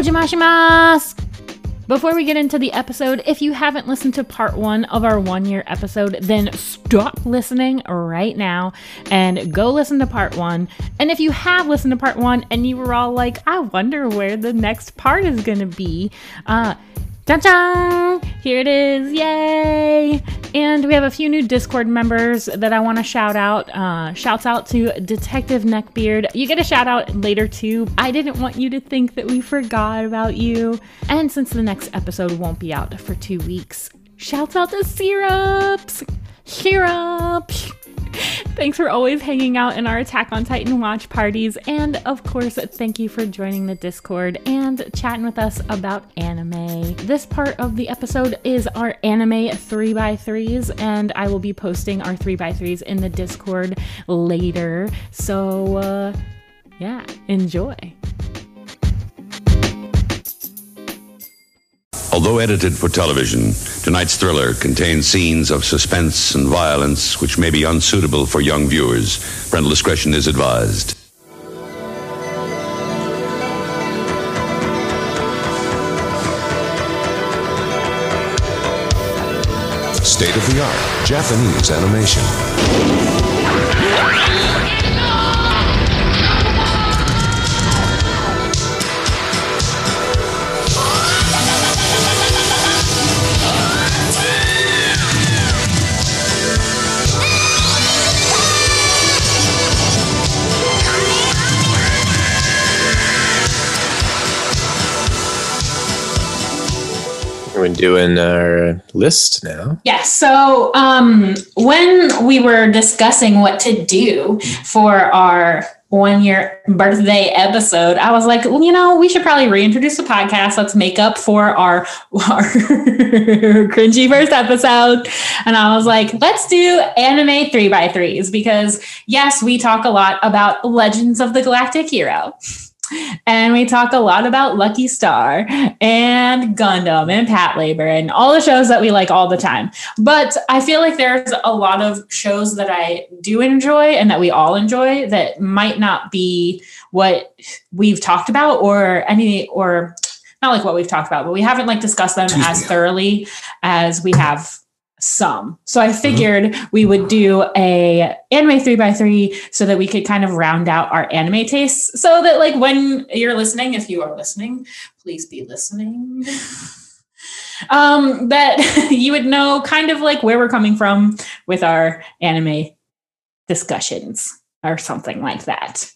Ojimashimasu! Before we get into the episode, if you haven't listened to part one of our one year episode, then stop listening right now and go listen to part one. And if you have listened to part one and you were all like, I wonder where the next part is going to be, uh, Dun Here it is. Yay! And we have a few new Discord members that I want to shout out. Uh, shouts out to Detective Neckbeard. You get a shout out later too. I didn't want you to think that we forgot about you. And since the next episode won't be out for two weeks, shouts out to Syrups! Syrups! Thanks for always hanging out in our Attack on Titan watch parties. And of course, thank you for joining the Discord and chatting with us about anime. This part of the episode is our anime 3x3s, and I will be posting our 3x3s in the Discord later. So, uh, yeah, enjoy. Although edited for television, tonight's thriller contains scenes of suspense and violence which may be unsuitable for young viewers. Parental discretion is advised. State of the art Japanese animation. We're doing our list now. Yes. So um, when we were discussing what to do for our one year birthday episode, I was like, well, you know, we should probably reintroduce the podcast. Let's make up for our, our cringy first episode. And I was like, let's do anime three by threes because yes, we talk a lot about Legends of the Galactic Hero and we talk a lot about Lucky Star and Gundam and Patlabor and all the shows that we like all the time. But I feel like there's a lot of shows that I do enjoy and that we all enjoy that might not be what we've talked about or any or not like what we've talked about, but we haven't like discussed them as thoroughly as we have some. So I figured mm-hmm. we would do a anime three by three so that we could kind of round out our anime tastes. So that like when you're listening, if you are listening, please be listening. um, that you would know kind of like where we're coming from with our anime discussions or something like that.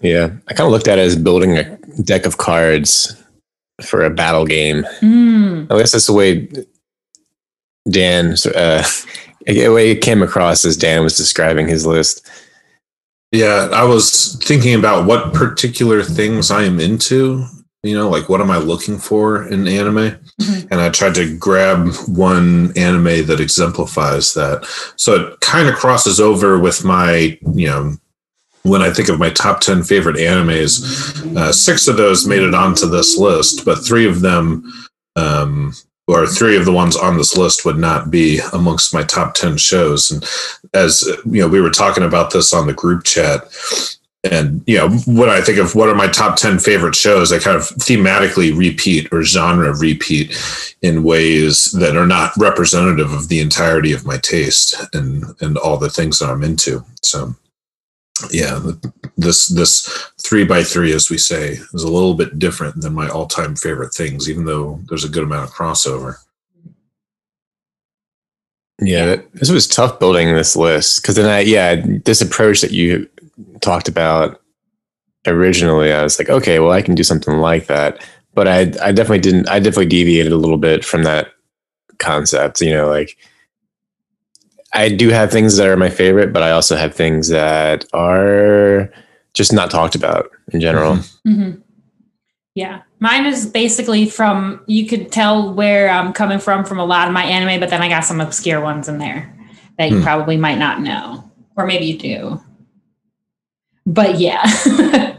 Yeah, I kind of looked at it as building a deck of cards for a battle game. Mm. I guess that's the way Dan, uh, the way it came across as Dan was describing his list. Yeah, I was thinking about what particular things I am into. You know, like what am I looking for in anime? Mm-hmm. And I tried to grab one anime that exemplifies that. So it kind of crosses over with my, you know, when I think of my top 10 favorite animes, uh, six of those made it onto this list, but three of them, um, or three of the ones on this list would not be amongst my top 10 shows. And as you know, we were talking about this on the group chat. And, you know, when I think of what are my top 10 favorite shows, I kind of thematically repeat or genre repeat in ways that are not representative of the entirety of my taste and, and all the things that I'm into. So, yeah, this this three by three, as we say, is a little bit different than my all time favorite things, even though there's a good amount of crossover. Yeah, this was tough building this list because then I yeah this approach that you talked about originally, I was like, okay, well I can do something like that, but I I definitely didn't. I definitely deviated a little bit from that concept. You know, like I do have things that are my favorite, but I also have things that are just not talked about in general. Mm-hmm. Mm-hmm. Yeah. Mine is basically from, you could tell where I'm coming from from a lot of my anime, but then I got some obscure ones in there that you hmm. probably might not know, or maybe you do. But yeah.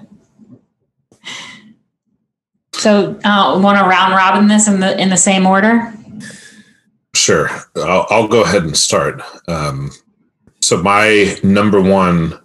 so, uh, want to round robin this in the in the same order? Sure, I'll, I'll go ahead and start. Um, so my number one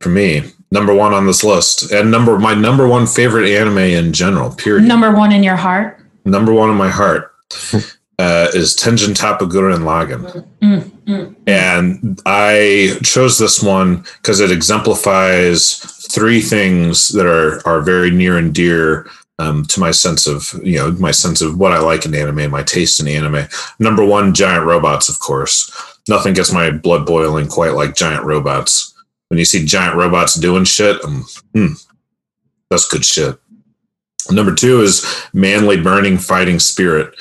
for me number one on this list, and number my number one favorite anime in general. Period. Number one in your heart. number one in my heart uh, is Tengen Toppa Gurren Lagann. Mm, mm. And I chose this one because it exemplifies three things that are are very near and dear um, to my sense of you know my sense of what I like in anime, my taste in anime. Number one, giant robots, of course. Nothing gets my blood boiling quite like giant robots. When you see giant robots doing shit, um, hmm, that's good shit. Number two is manly burning fighting spirit.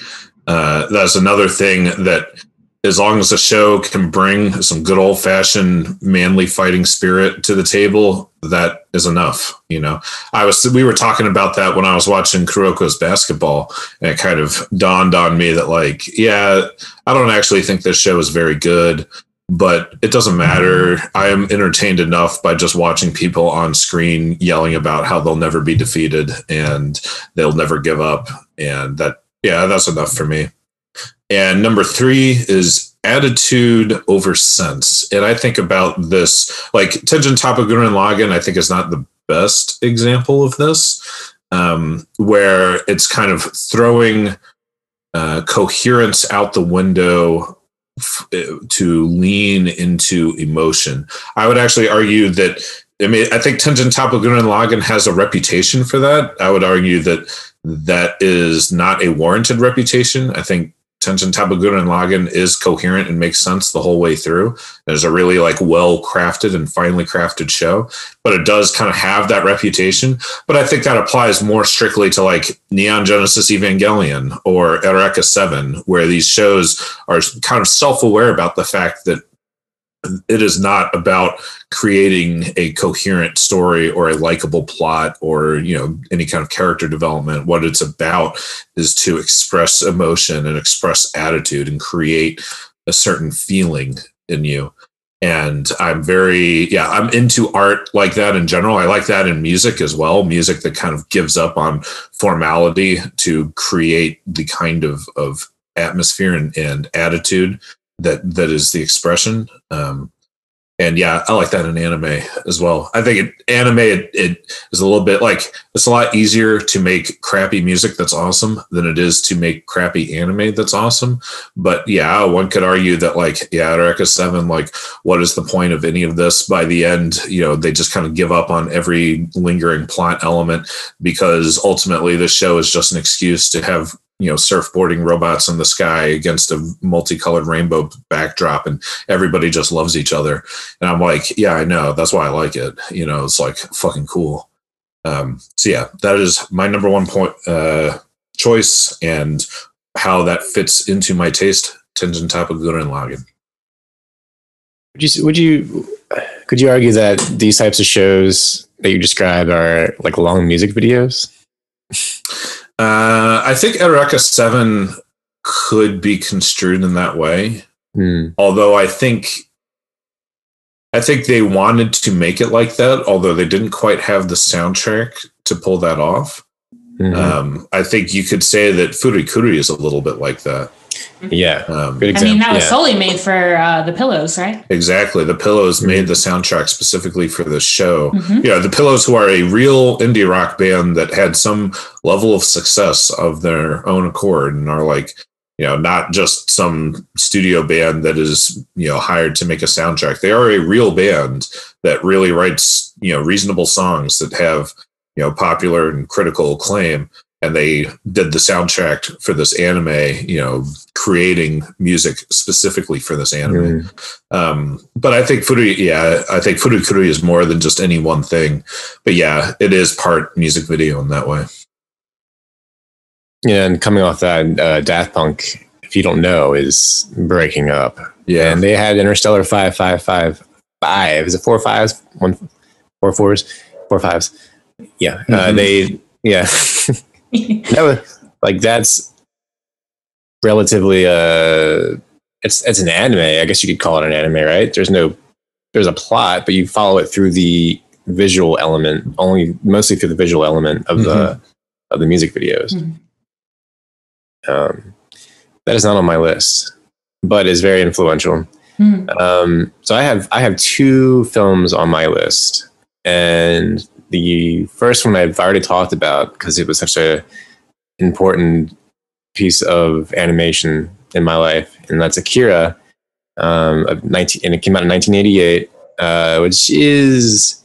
Uh, that's another thing that as long as the show can bring some good old fashioned manly fighting spirit to the table, that is enough. You know, I was we were talking about that when I was watching Kuroko's basketball, and it kind of dawned on me that like, yeah, I don't actually think this show is very good, but it doesn't matter. I am entertained enough by just watching people on screen yelling about how they'll never be defeated and they'll never give up, and that yeah, that's enough for me. And number three is attitude over sense. And I think about this like Tengen Toppa Gurren Lagann, I think is not the best example of this, um, where it's kind of throwing uh, coherence out the window f- to lean into emotion. I would actually argue that. I mean, I think Tengen Toppa Gurren Lagann has a reputation for that. I would argue that that is not a warranted reputation. I think Tengen Toppa Gurren Lagann is coherent and makes sense the whole way through. There's a really like well crafted and finely crafted show, but it does kind of have that reputation. But I think that applies more strictly to like Neon Genesis Evangelion or Eureka 7, where these shows are kind of self aware about the fact that it is not about creating a coherent story or a likable plot or you know any kind of character development. What it's about is to express emotion and express attitude and create a certain feeling in you. And i'm very yeah i'm into art like that in general. I like that in music as well music that kind of gives up on formality to create the kind of of atmosphere and, and attitude that that is the expression. Um and yeah i like that in anime as well. I think it, anime it, it is a little bit like it's a lot easier to make crappy music that's awesome than it is to make crappy anime that's awesome. But yeah one could argue that like yeah Eureka 7 like what is the point of any of this? By the end you know they just kind of give up on every lingering plot element because ultimately this show is just an excuse to have you know surfboarding robots in the sky against a multicolored rainbow backdrop and everybody just loves each other. And i'm like yeah i know. That's why i like it. You know it's like fucking cool. Um so yeah that is my number one point uh choice and how that fits into my taste. Tengen Toppa Gurren Lagann. Would you would you could you argue that these types of shows that you describe are like long music videos? uh i think Eureka 7 could be construed in that way Hmm. although I think I think they wanted to make it like that, although they didn't quite have the soundtrack to pull that off. Mhm. Um, I think you could say that Furikuri is a little bit like that. Yeah, Um, good I mean, that was yeah. solely made for uh, the pillows, right? exactly. The Pillows Mm-hmm. made the soundtrack specifically for this show. Mhm. Yeah, the Pillows, who are a real indie rock band that had some level of success of their own accord and are like, you know, not just some studio band that is, you know, hired to make a soundtrack. They are a real band that really writes, you know, reasonable songs that have, you know, popular and critical acclaim. And they did the soundtrack for this anime, you know, creating music specifically for this anime. Mhm. Um, but I think Furu, yeah, I think Furukuri is more than just any one thing. But yeah, it is part music video in that way. Yeah, and coming off that, uh, Daft Punk, if you don't know, is breaking up. Yeah, and they had Interstellar five five five five. Is it four fives? One four fours, four fives. Yeah, uh, Mhm. they yeah. that was like that's relatively uh, it's it's an anime. I guess you could call it an anime, right? There's no there's a plot, but you follow it through the visual element only, mostly through the visual element of the of the music videos. Mhm. Um, that is not on my list, but is very influential. Hmm. Um, so I have I have two films on my list. and the first one I've already talked about because it was such a important piece of animation in my life, and that's Akira. Um, of 19, and it came out in 1988, uh, which is,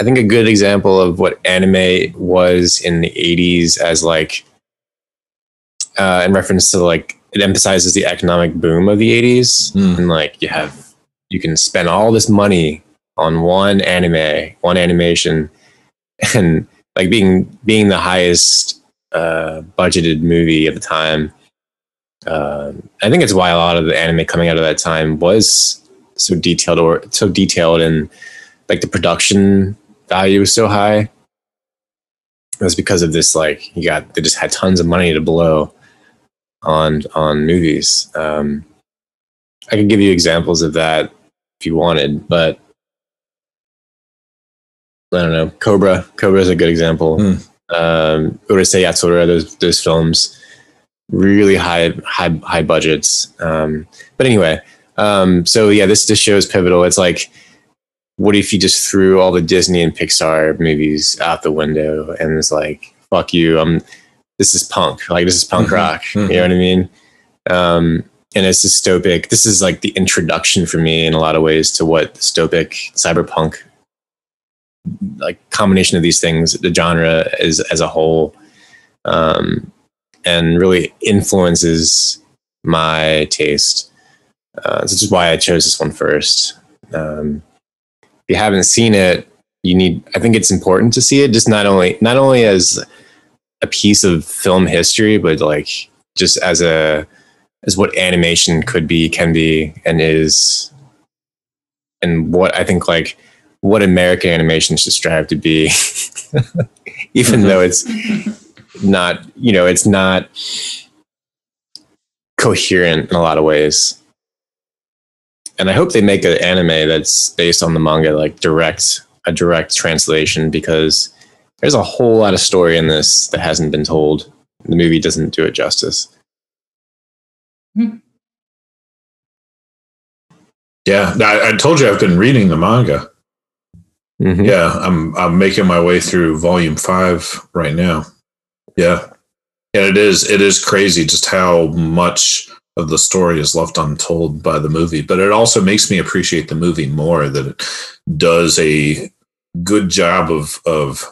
I think, a good example of what anime was in the 80s as like, uh, in reference to like, it emphasizes the economic boom of the 80s, Mm. and like you have, you can spend all this money on one anime, one animation, and like being being the highest uh, budgeted movie at the time. Um, I think it's why a lot of the anime coming out of that time was so detailed or so detailed and like the production value was so high. It was because of this like you got they just had tons of money to blow on on movies. Um, I could give you examples of that if you wanted, but I don't know. Cobra, Cobra is a good example. Hmm. Um, Urusei Yatsura, those those films, really high high high budgets. Um, but anyway, um, so yeah, this this show is pivotal. It's like, what if you just threw all the Disney and Pixar movies out the window and it's like, fuck you, I'm this is punk, like this is punk Mhm, rock. mhm. You know what I mean? Um, and it's dystopic. This is like the introduction for me in a lot of ways to what dystopic cyberpunk like combination of these things, the genre is as a whole, um, and really influences my taste. Uh, this is why I chose this one first. Um, if you haven't seen it, you need. I think it's important to see it, just not only not only as a piece of film history, but like just as a as what animation could be, can be, and is, and what I think like what American animation should strive to be, even mm-hmm. though it's not, you know, it's not coherent in a lot of ways. And I hope they make an anime that's based on the manga, like direct, a direct translation, because there's a whole lot of story in this that hasn't been told. The movie doesn't do it justice. Mm-hmm. Yeah, I, I told you I've been reading the manga. Mhm. Yeah, I'm I'm making my way through volume five right now. Yeah, and it is it is crazy just how much of the story is left untold by the movie. But it also makes me appreciate the movie more that it does a good job of of.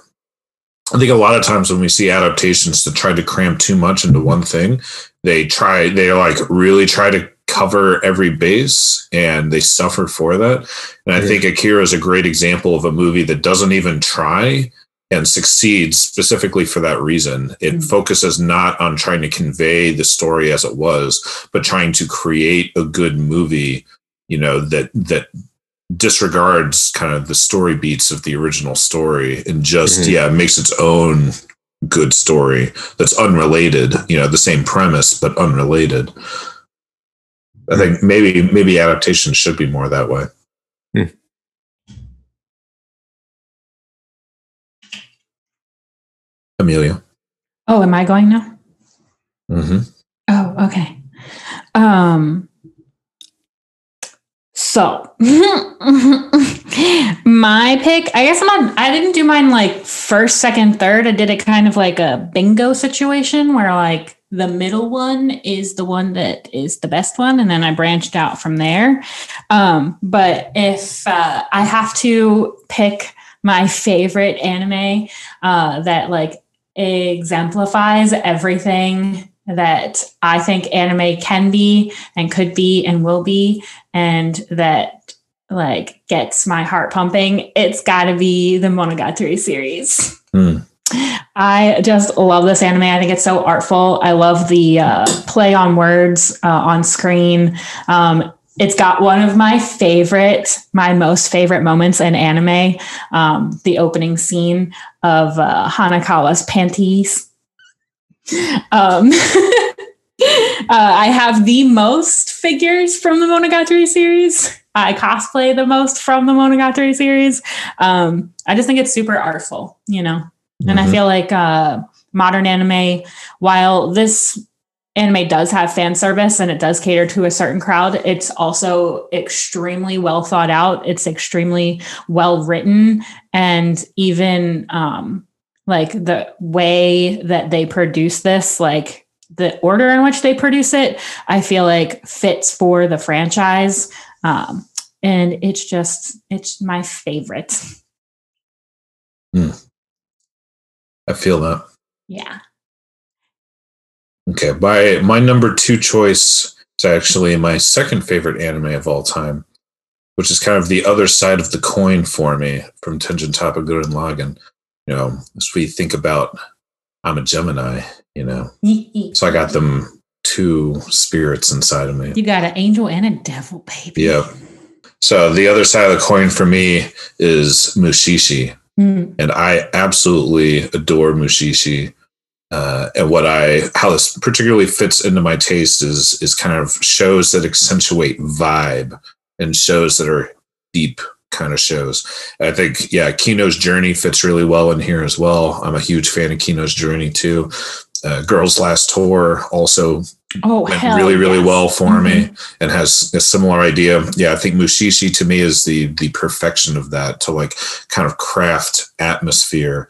I think a lot of times when we see adaptations to try to cram too much into one thing, they try they like really try to cover every base and they suffer for that. And I Yeah. think Akira is a great example of a movie that doesn't even try and succeeds specifically for that reason. It Mhm. focuses not on trying to convey the story as it was, but trying to create a good movie, you know, that that disregards kind of the story beats of the original story and just Mhm. yeah, makes its own good story that's unrelated, you know, the same premise but unrelated. I think maybe maybe adaptation should be more that way. Hmm. Amelia. Oh, am I going now? Mm-hmm. Oh, okay. Um so my pick, I guess I'm not I didn't do mine like first, second, third. I did it kind of like a bingo situation where like the middle one is the one that is the best one and then I branched out from there. Um but if uh, I have to pick my favorite anime uh that like exemplifies everything that I think anime can be and could be and will be, and that like gets my heart pumping. It's got to be the Monogatari series. Hmm. I just love this anime. I think it's so artful. I love the uh, play on words uh, on screen. Um, it's got one of my favorite, my most favorite moments in anime. Um, the opening scene of uh, Hanekawa's panties. Um, uh, I have the most figures from the Monogatari series. I cosplay the most from the Monogatari series. Um, I just think it's super artful, you know. And I Mhm. feel like uh, modern anime, while this anime does have fan service and it does cater to a certain crowd, it's also extremely well thought out. It's extremely well written, and even um, like the way that they produce this, like the order in which they produce it, I feel like fits for the franchise. Um, and it's just it's my favorite. Hmm. I feel that. Yeah. Okay, my my number two choice is actually my second favorite anime of all time, which is kind of the other side of the coin for me from Tengen Toppa Gurren Lagann. You know, as we think about, I'm a Gemini. You know, so I got them two spirits inside of me. You got an angel and a devil, baby. Yep. So the other side of the coin for me is Mushishi, Mm. and I absolutely adore Mushishi. Uh, and what I how this particularly fits into my taste is is kind of shows that accentuate vibe and shows that are deep kind of shows. I think yeah, Kino's Journey fits really well in here as well. I'm a huge fan of Kino's Journey too. Uh, Girls Last Tour also Oh, went hell really really yes. well for me and has a similar idea yeah i think mushishi to me is the the perfection of that to like kind of craft atmosphere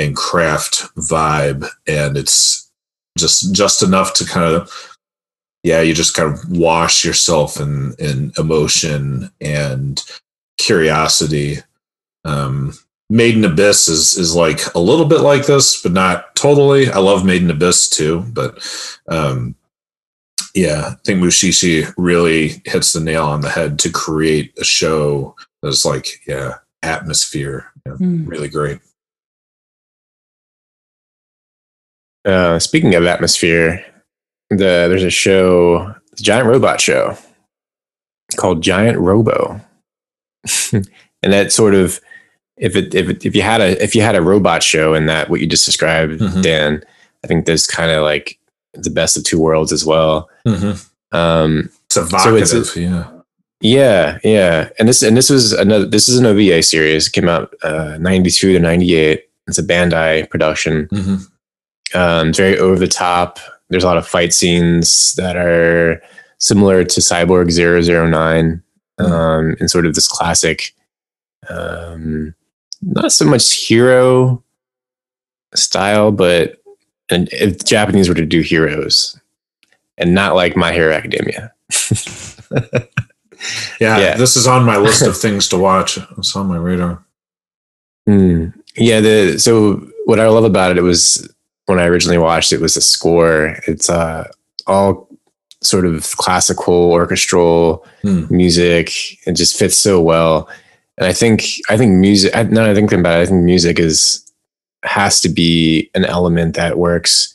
and craft vibe and it's just just enough to kind of yeah you just kind of wash yourself in in emotion and curiosity um Made in Abyss is is like a little bit like this, but not totally. I love Made in Abyss too, but um, yeah, I think Mushishi really hits the nail on the head to create a show that's like yeah, atmosphere, yeah, Mm. really great. Uh, speaking of atmosphere, the there's a show, the giant robot show called Giant Robo, and that sort of if it if it, if you had a if you had a robot show in that what you just described, Mhm. Dan, I think there's kind of like the best of two worlds as well. Um, It's evocative, So it's- yeah. yeah, yeah, and this and this was another. This is an OVA series. It came out uh, ninety two to ninety eight. It's a Bandai production. Mhm. Um, it's very over the top. There's a lot of fight scenes that are similar to Cyborg 009 Mhm. um, and sort of this classic, um, not so much hero style, but and if Japanese were to do heroes and not like My Hero Academia. yeah, Yeah. This is on my list of things to watch. It's on my radar. Mm. Yeah. The so what I love about it, it was when I originally watched it was the score. It's uh all sort of classical orchestral Hmm. music. It just fits so well. And I think I think music. I, now I think about it, I think music is has to be an element that works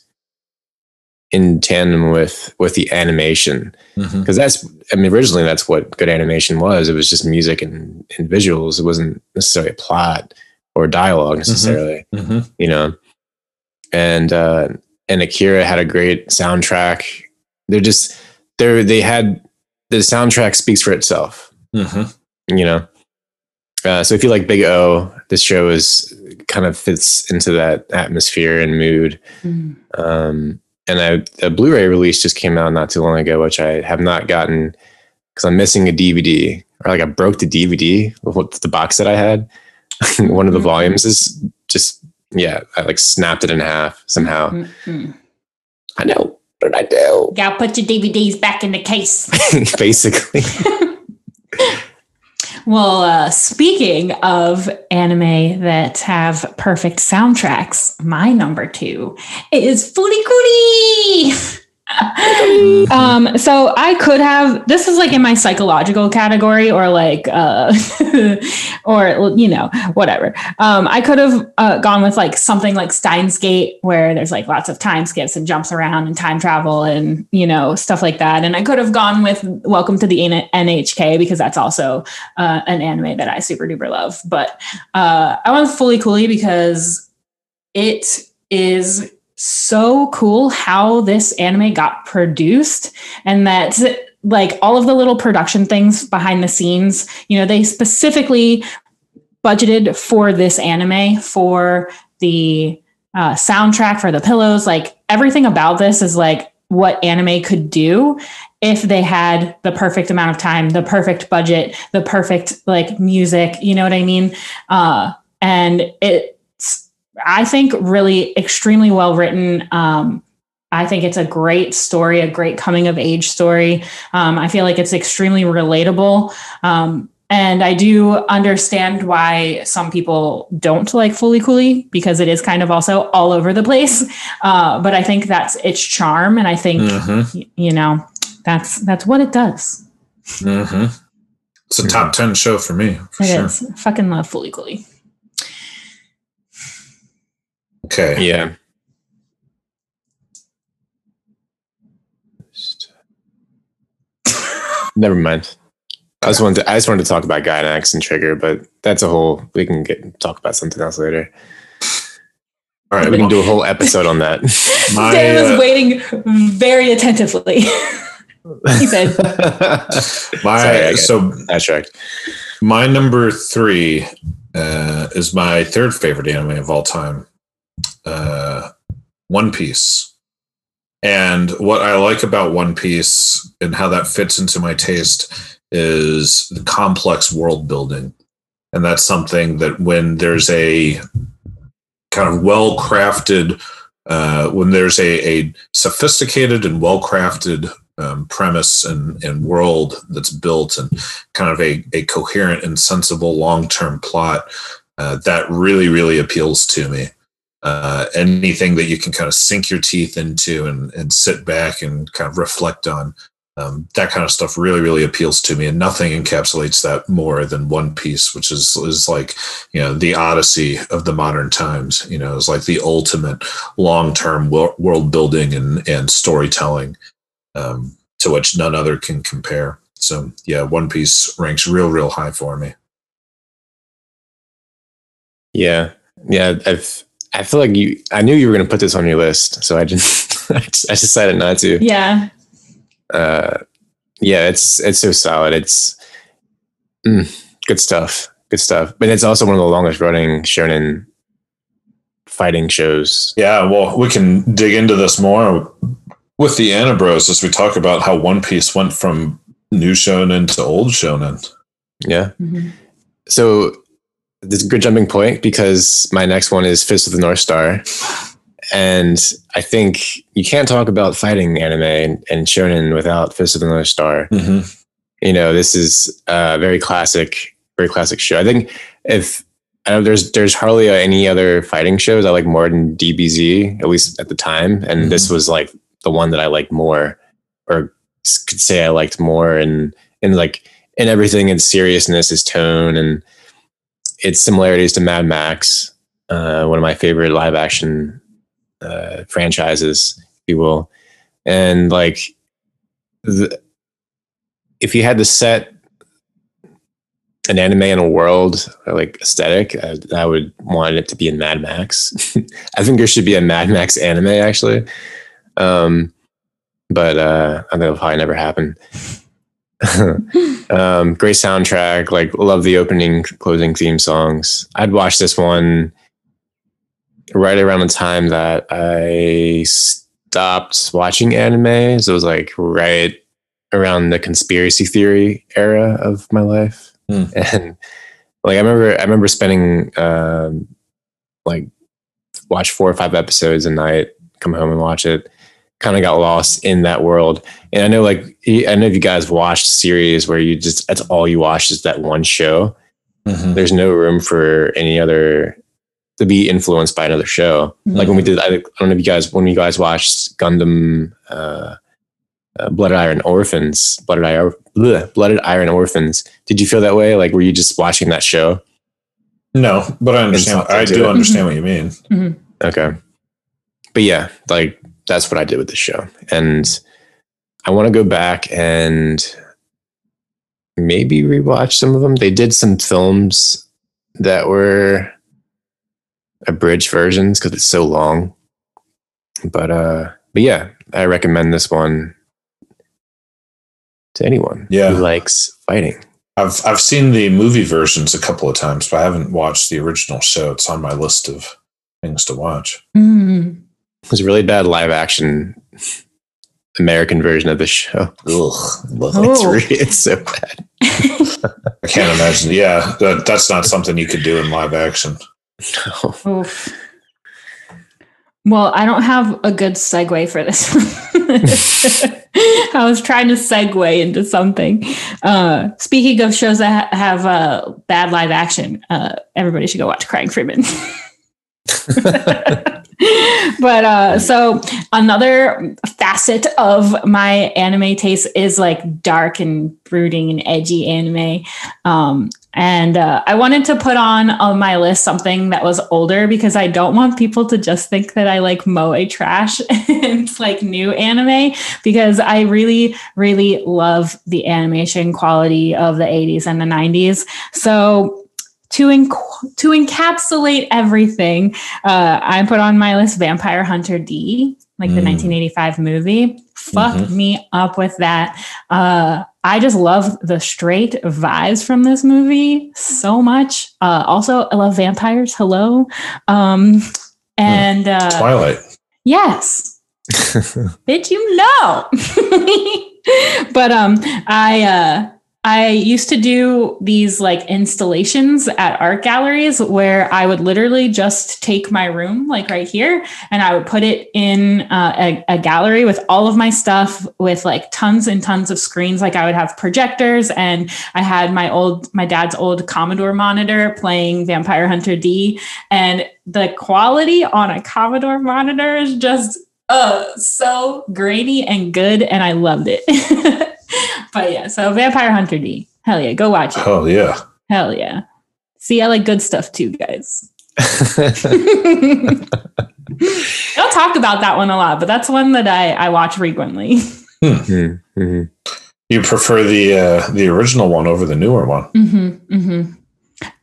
in tandem with with the animation because that's I mean originally that's what good animation was. It was just music and, and visuals. It wasn't necessarily a plot or dialogue necessarily, Mhm. you know. And uh and Akira had a great soundtrack. They're just they're they had the soundtrack speaks for itself, Mhm. you know. Uh, so if you like Big O, this show is kind of fits into that atmosphere and mood. Mm. Um, and I, a Blu-ray release just came out not too long ago, which I have not gotten because I'm missing a DVD or like I broke the DVD with the box that I had. One of the Mhm. volumes is just yeah, I like snapped it in half somehow. Mm-mm. I know, but I do Gotta put your DVDs back in the case. basically. Well, uh, speaking of anime that have perfect soundtracks, my number two is Furikuri. um, so I could have this is like in my psychological category or like uh or you know whatever. Um I could have uh, gone with like something like Steins Gate where there's like lots of time skips and jumps around and time travel and you know stuff like that. And I could have gone with Welcome to the NHK because that's also uh, an anime that I super duper love. But uh I went with Fooly Cooly because it is so cool how this anime got produced and that like all of the little production things behind the scenes you know they specifically budgeted for this anime for the uh, soundtrack for the pillows like everything about this is like what anime could do if they had the perfect amount of time, the perfect budget, the perfect like music, you know what I mean? Uh, and it's, I think, really extremely well written. Um, I think it's a great story, a great coming of age story. Um, I feel like it's extremely relatable. Um, and I do understand why some people don't like Fooly Cooly because it is kind of also all over the place. Uh, but I think that's its charm, and I think Mhm. y- you know that's that's what it does. hmm It's a top 10 show for me, for It sure. is. Fucking love Fooly Cooly. Okay. Yeah. Never mind. I just wanted to, I just wanted to talk about Gainax and Trigger, but that's a whole we can get talk about something else later. All right. We can do a whole episode on that. My, Dan was uh, waiting very attentively. he said, my Sorry, so That's right. my number three uh, is my third favorite anime of all time, uh, One Piece. And what I like about One Piece and how that fits into my taste is the complex world building. And that's something that when there's a kind of well crafted, uh, when there's a, a sophisticated and well crafted um, premise and, and world that's built and kind of a, a coherent and sensible long term plot, uh, that really, really appeals to me. Uh, anything that you can kind of sink your teeth into and, and sit back and kind of reflect on. Um, that kind of stuff really, really appeals to me, and nothing encapsulates that more than One Piece, which is is like you know the Odyssey of the modern times. You know, it's like the ultimate long term world building and and storytelling um, to which none other can compare. So yeah, One Piece ranks real, real high for me. Yeah. Yeah. I've, I feel like you, I knew you were going to put this on your list. So I just, I decided not to. "Yeah, Uh, yeah, it's, it's so solid. It's mm, good stuff. Good stuff. But it's also one of the longest running shonen fighting shows. Yeah, well, we can dig into this more with the Anabros as we talk about how One Piece went from new shonen to old shonen. Yeah. Mhm. So this is a good jumping point because my next one is Fist of the North Star. And I think you can't talk about fighting anime and, and shonen without Fist of the North Star. Mm-hmm. you know this is a very classic very classic show i think if I there's there's hardly any other fighting shows i like more than dbz at least at the time and this was like the one that i liked more or could say i liked more and and like in everything in seriousness its tone and its similarities to mad max uh, one of my favorite live action uh, franchises if you will and like the, if you had to set an anime in a world or like aesthetic, I, I would want it to be in Mad Max. I think there should be a Mad Max anime actually. Um, but uh, I think it'll probably never happen. um, great soundtrack. Like love the opening, closing theme songs. I'd watch this one right around the time that I stopped watching anime. So it was like right around the conspiracy theory era of my life. Hmm. And like I remember I remember spending um like watch four or five episodes a night, come home and watch it. Kind of got lost in that world. And I know like I know if you guys watched series where you just that's all you watch is that one show. Mm-hmm. There's no room for any other to be influenced by another show. Like when we did I, I don't know if you guys when you guys watched Gundam uh uh, Blooded Iron Orphans, Blooded Iron, bleh, Blooded Iron Orphans. Did you feel that way? Like, were you just watching that show? No, but I understand. I do it. understand what you mean. Okay, but yeah, like that's what I did with the show, and I want to go back and maybe rewatch some of them. They did some films that were abridged versions because it's so long, but uh, but yeah, I recommend this one to anyone Yeah. who likes fighting. I've I've seen the movie versions a couple of times, but I haven't watched the original show. It's on my list of things to watch. Mm. It was a really bad live action American version of the show. Ugh, It's Oh. really, it's so bad. I can't imagine. Yeah, that, that's not something you could do in live action. No. Oof. Well, I don't have a good segue for this. I was trying to segue into something. Uh, speaking of shows that ha- have uh, bad live action, uh, everybody should go watch Crying Freeman. but uh, so another facet of my anime taste is like dark and brooding and edgy anime. Um, and uh, I wanted to put on on my list something that was older because I don't want people to just think that I like moe trash and like new anime because I really, really love the animation quality of the 80s and the 90s. So to enc- to encapsulate everything, uh, I put on my list Vampire Hunter D, like the Mm. 1985 movie. Fuck Mhm. me up with that. Uh, I just love the straight vibes from this movie so much. Uh, also, I love vampires. Hello. Um, and uh, Twilight. yes, Did you know? but um, I uh, I used to do these like installations at art galleries where I would literally just take my room, like right here, and I would put it in uh, a, a gallery with all of my stuff, with like tons and tons of screens. Like I would have projectors, and I had my old my dad's old Commodore monitor playing Vampire Hunter D, and the quality on a Commodore monitor is just uh so grainy and good and I loved it. but yeah, so Vampire Hunter D. Hell yeah, go watch it. Oh yeah. Hell yeah. See, I like good stuff too, guys. I don't talk about that one a lot, but that's one that I, I watch frequently. Mhm, mhm. You prefer the uh, the original one over the newer one. hmm hmm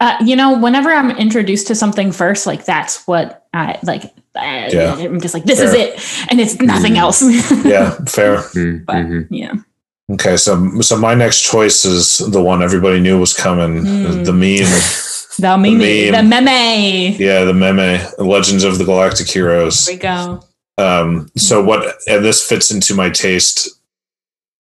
Uh, you know, whenever I'm introduced to something first, like that's what I like. I, Yeah. I'm just like, this is it, and it's nothing else. Yeah, fair. But yeah. Okay, so so my next choice is the one everybody knew was coming. Mm. The meme. The meme, the meme. Yeah, the meme. Legends of the Galactic Heroes. Here we go. Um, so what and this fits into my taste,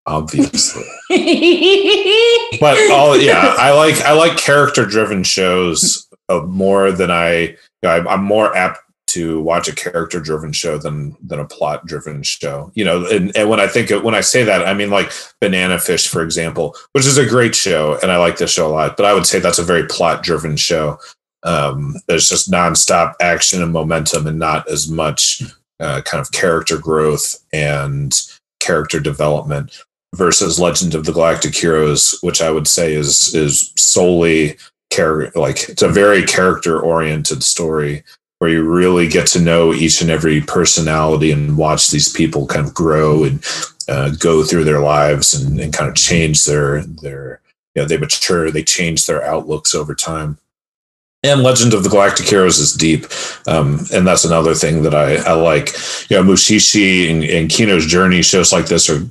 obviously. but all yeah, I like I like character driven shows uh, more than I. I'm I'm more apt to watch a character driven show than than a plot driven show. You know, and, and when I think of, when I say that, I mean like Banana Fish, for example, which is a great show, and I like this show a lot. But I would say that's a very plot driven show. Um, there's just nonstop action and momentum, and not as much uh, kind of character growth and character development versus Legend of the Galactic Heroes, which I would say is is solely character like it's a very character oriented story where you really get to know each and every personality and watch these people kind of grow and uh, go through their lives and, and kind of change their their you know they mature they change their outlooks over time and Legend of the Galactic Heroes is deep, um, and that's another thing that I, I like. You know, Mushishi and, and Kino's Journey shows like this are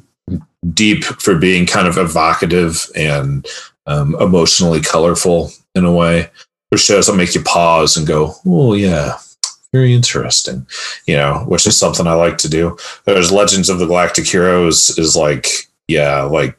deep for being kind of evocative and um, emotionally colorful in a way. For shows that make you pause and go, "Oh yeah, very interesting," you know, which is something I like to do. There's Legends of the Galactic Heroes is like, yeah, like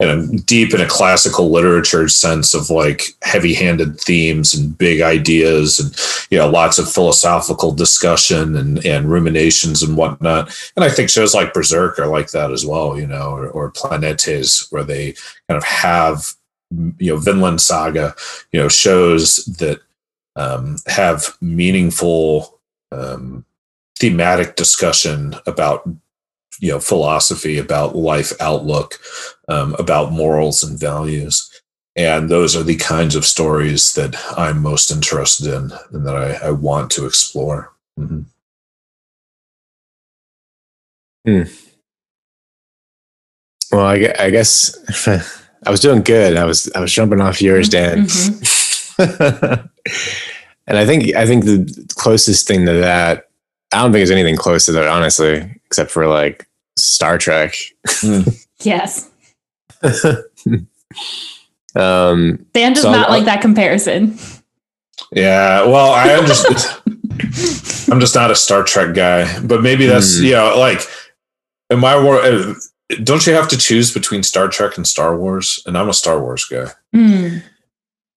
in a deep in a classical literature sense of like heavy-handed themes and big ideas and you know lots of philosophical discussion and and ruminations and whatnot and i think shows like berserk are like that as well you know or, or planetes where they kind of have you know vinland saga you know shows that um, have meaningful um, thematic discussion about you know philosophy about life outlook um, about morals and values. And those are the kinds of stories that i'm most interested in and that i, I want to explore. Mhm. Well, I, I guess I was doing good. I was I was jumping off yours, Dan. Mhm. and I think I think the closest thing to that, I don't think there's anything close to that, honestly, except for like Star Trek. Yes. Um, Dan does So not I'll- like that comparison. yeah well i understand i'm just not a star trek guy but maybe that's Hmm. you know like in my world, don't you have to choose between Star Trek and Star Wars? And I'm a Star Wars guy. Hmm.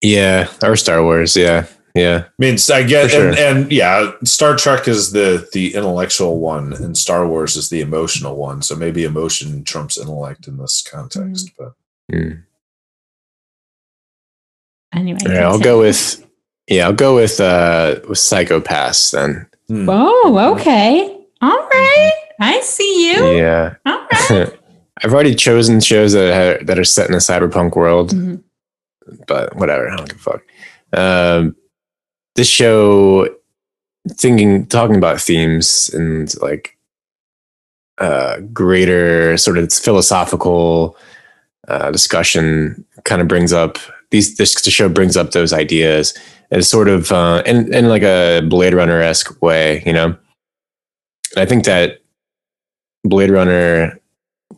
Yeah, or Star Wars. Yeah, yeah. I mean, I get, For sure. and, and yeah, Star Trek is the the intellectual one, and Star Wars is the emotional one. So maybe emotion trumps intellect in this context. But Mm. Anyway, All right, I'll go with yeah, I'll go with uh with Psycho-Pass then. hmm. Oh, okay. All right. I see you. Yeah. All right. I've already chosen shows that are, that are set in a cyberpunk world, Mhm. but whatever. I don't give a fuck. Um, this show, thinking, talking about themes and like uh, greater sort of philosophical uh, discussion, kind of brings up these. This the show brings up those ideas as sort of uh, in in like a Blade Runner esque way, you know. And I think that Blade Runner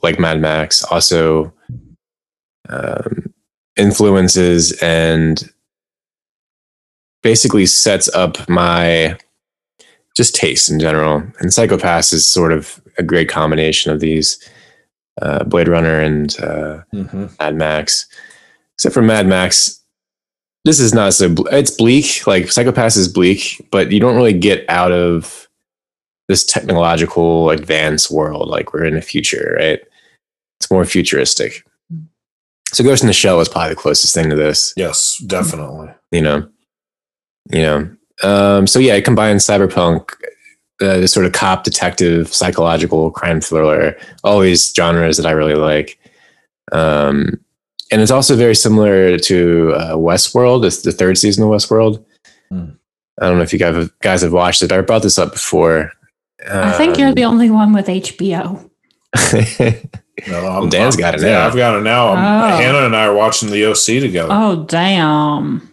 like Mad Max also um, influences and basically sets up my just taste in general. And Psycho-Pass is sort of a great combination of these uh, Blade Runner and uh, Mhm. Mad Max. Except for Mad Max, this is not so. ble- It's bleak. Like Psycho-Pass is bleak, but you don't really get out of this technological advanced world. Like we're in the future, right? It's more futuristic. So Ghost in the Shell is probably the closest thing to this yes, definitely. you know you know um so yeah it combines cyberpunk uh, this sort of cop detective psychological crime thriller all these genres that i really like um and it's also very similar to uh, westworld it's the third season of westworld Hmm. i don't know if you guys have watched it i brought this up before I think you're the only one with HBO. the No, I'm, Dan's I'm- got it Yeah, now. I've got it now. I'm- Oh. Hannah and I are watching the OC together. Oh, damn.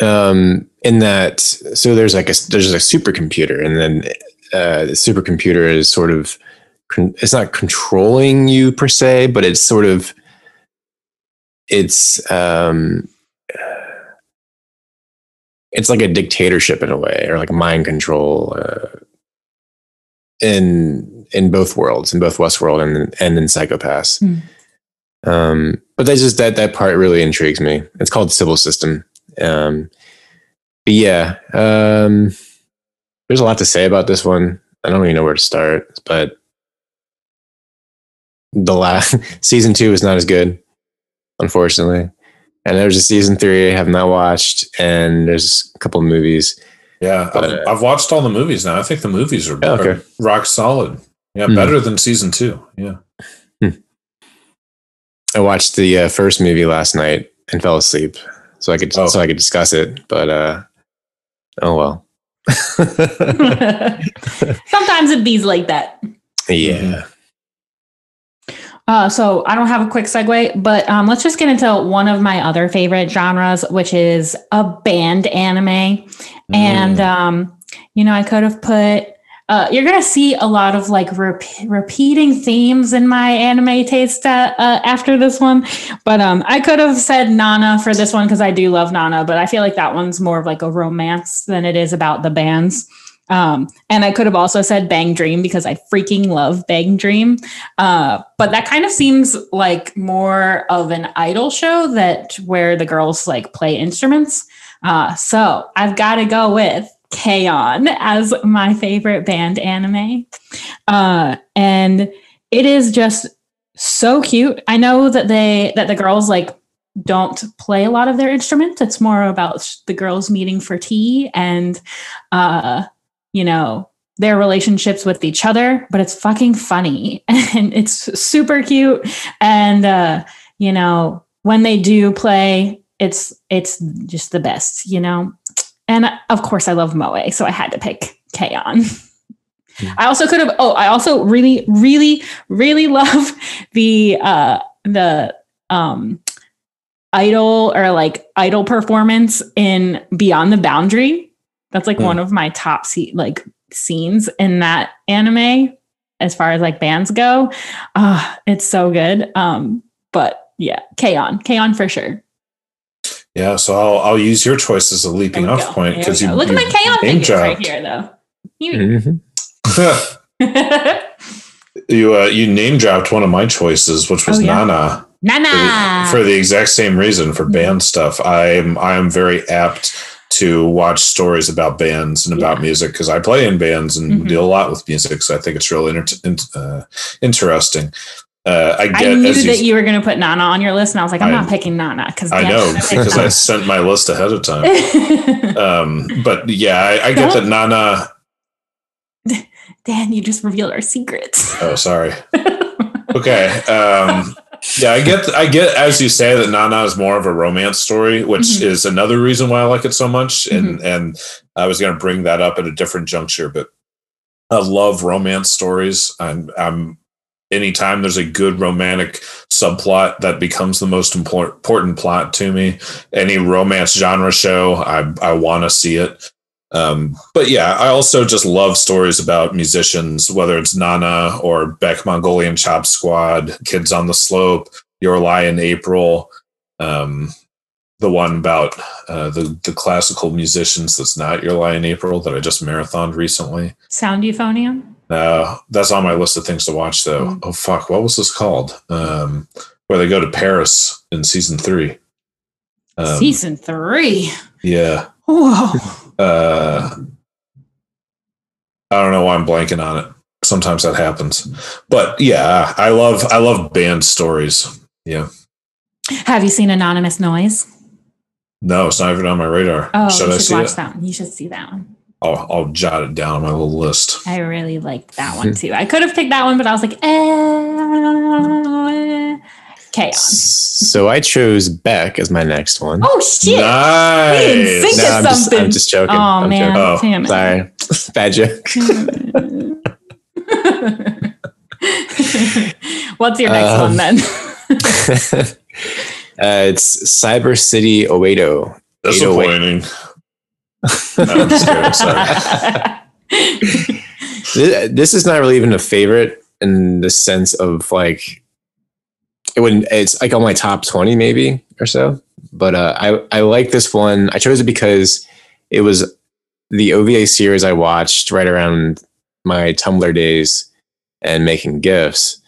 um in that so there's like a there's a supercomputer and then uh the supercomputer is sort of it's not controlling you per se but it's sort of it's um it's like a dictatorship in a way or like mind control uh in in both worlds in both westworld and and in Psycho-Pass. Hmm. um but that's just that that part really intrigues me. It's called Sibyl System. Um but yeah um there's a lot to say about this one. I don't even know where to start but the last season two is not as good unfortunately and there's a season three i have not watched and there's a couple of movies yeah, but, I've, uh, I've watched all the movies now. I think the movies are, Oh, okay. are rock solid. Yeah, Hmm. better than season two. Yeah. i watched the uh, first movie last night and fell asleep so i could Oh. so i could discuss it but uh oh well Sometimes it bees like that. yeah Uh, so I don't have a quick segue, but um, let's just get into one of my other favorite genres, which is a band anime. And Mm. um, you know, I could have put. Uh, you're gonna see a lot of like rep- repeating themes in my anime taste uh, uh, after this one, but um, I could have said Nana for this one because I do love Nana, but I feel like that one's more of like a romance than it is about the bands. Um, and I could have also said Bang Dream because I freaking love Bang Dream. Uh, but that kind of seems like more of an idol show that where the girls like play instruments. Uh, so I've got to go with K-On as my favorite band anime. Uh, and it is just so cute. I know that they that the girls like don't play a lot of their instruments. It's more about the girls meeting for tea and uh, you know, their relationships with each other, but it's fucking funny and it's super cute. And uh, you know, when they do play, it's it's just the best, you know. And of course I love Moe, so I had to pick K-On. I also could have oh, I also really, really, really love the uh the um idol or like idol performance in Beyond the Boundary. That's like Hmm. one of my top se- like scenes in that anime as far as like bands go. Uh, it's so good. Um, but yeah, K-On, K-On for sure. Yeah, so I'll I'll use your choice as a leaping off go. point because you look you at my K-On name fingers right here though. You- Mhm. You uh, you name dropped one of my choices, which was Oh, yeah? Nana. Nana. for the exact same reason for band stuff i'm i'm very apt to watch stories about bands and about Yeah. music because i play in bands and Mhm. deal a lot with music so i think it's really inter- in- uh, interesting uh, i I knew you, that you were going to put Nana on your list, and I was like, I'm I- not picking Nana because i know because i sent my list ahead of time um but yeah i, I get that nana Dan, you just revealed our secrets. oh sorry okay um yeah i get i get as you say that nana is more of a romance story which Mhm. is another reason why i like it so much. And and i was going to bring that up at a different juncture but i love romance stories. I'm i'm anytime there's a good romantic subplot that becomes the most important plot to me any romance genre show i i want to see it um, but yeah, I also just love stories about musicians, whether it's Nana or Beck Mongolian Chop Squad, Kids on the Slope, Your Lie in April, um, the one about uh, the the classical musicians that's not Your Lie in April that I just marathoned recently. Sound euphonium. Uh, that's on my list of things to watch though. Mm. Oh fuck, what was this called? Um, where they go to Paris in season three. Um, Season three. yeah. Whoa. Uh I don't know why I'm blanking on it. Sometimes that happens. But yeah, I love I love band stories. Yeah. Have you seen Anonymous Noise? No, it's not even on my radar. Oh, should you I should see watch it? that one. You should see that one. I'll, I'll jot it down on my little list. I really liked that one too. I could have picked that one, but I was like, eh. Chaos. So I chose Beck as my next one. Oh shit! Nice. We didn't think No, of I'm just. I'm just joking. Oh I'm man, Oh, damn it. Sorry. Bad joke. What's your next Um, one then? uh, it's Cyber City Oedo. Disappointing. No, I'm just kidding. Sorry. Th- This is not really even a favorite in the sense of like it wouldn't. It's like on my top twenty maybe or so. But uh, I I like this one. I chose it because it was the OVA series I watched right around my Tumblr days and making gifs.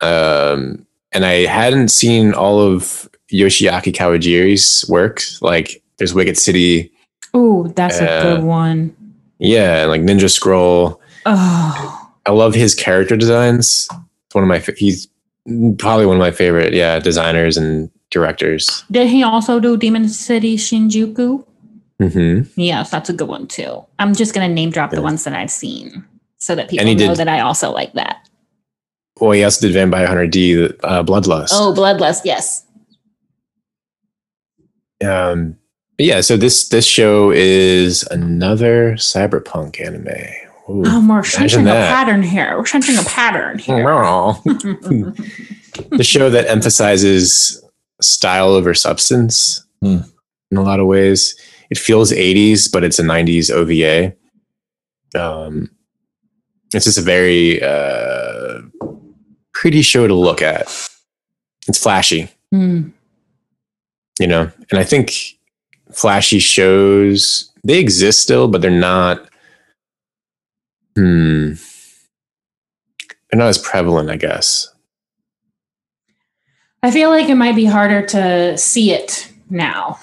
Um, and I hadn't seen all of Yoshiaki Kawajiri's work. Like there's Wicked City, oh that's a Uh, good one. yeah, like Ninja Scroll. Oh, I love his character designs. It's one of my he's probably one of my favorite yeah designers and directors. did he also do Demon City Shinjuku? hmm Yes, that's a good one too. I'm just gonna name drop the ones that I've seen so that people know did- that I also like that. Well, he also did Vampire Hunter D, uh, Bloodlust. Oh, Bloodlust, yes. Um, yeah. So this this show is another cyberpunk anime. Ooh. Um, we're sensing a pattern here. We're sensing a pattern here. the show that emphasizes style over substance Hmm. in a lot of ways. It feels 80s, but it's a 90s OVA. Um, it's just a very uh, pretty show to look at. It's flashy, Hmm. you know, and I think flashy shows they exist still, but they're not. Hmm. They're not as prevalent, I guess. I feel like it might be harder to see it now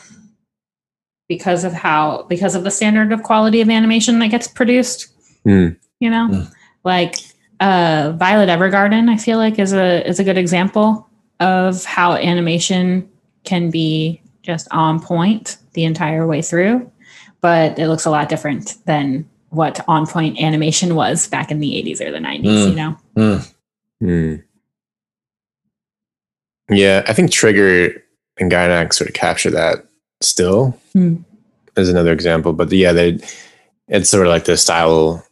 because of how because of the standard of quality of animation that gets produced. Hmm. You know, Hmm. like uh, Violet Evergarden, I feel like is a is a good example of how animation can be just on point the entire way through, but it looks a lot different than what on point animation was back in the 80s or the 90s, Hmm. you know? Hmm. Hmm. Yeah, I think Trigger and Gainax sort of capture that still Hmm. as another example. But yeah, they it's sort of like the style,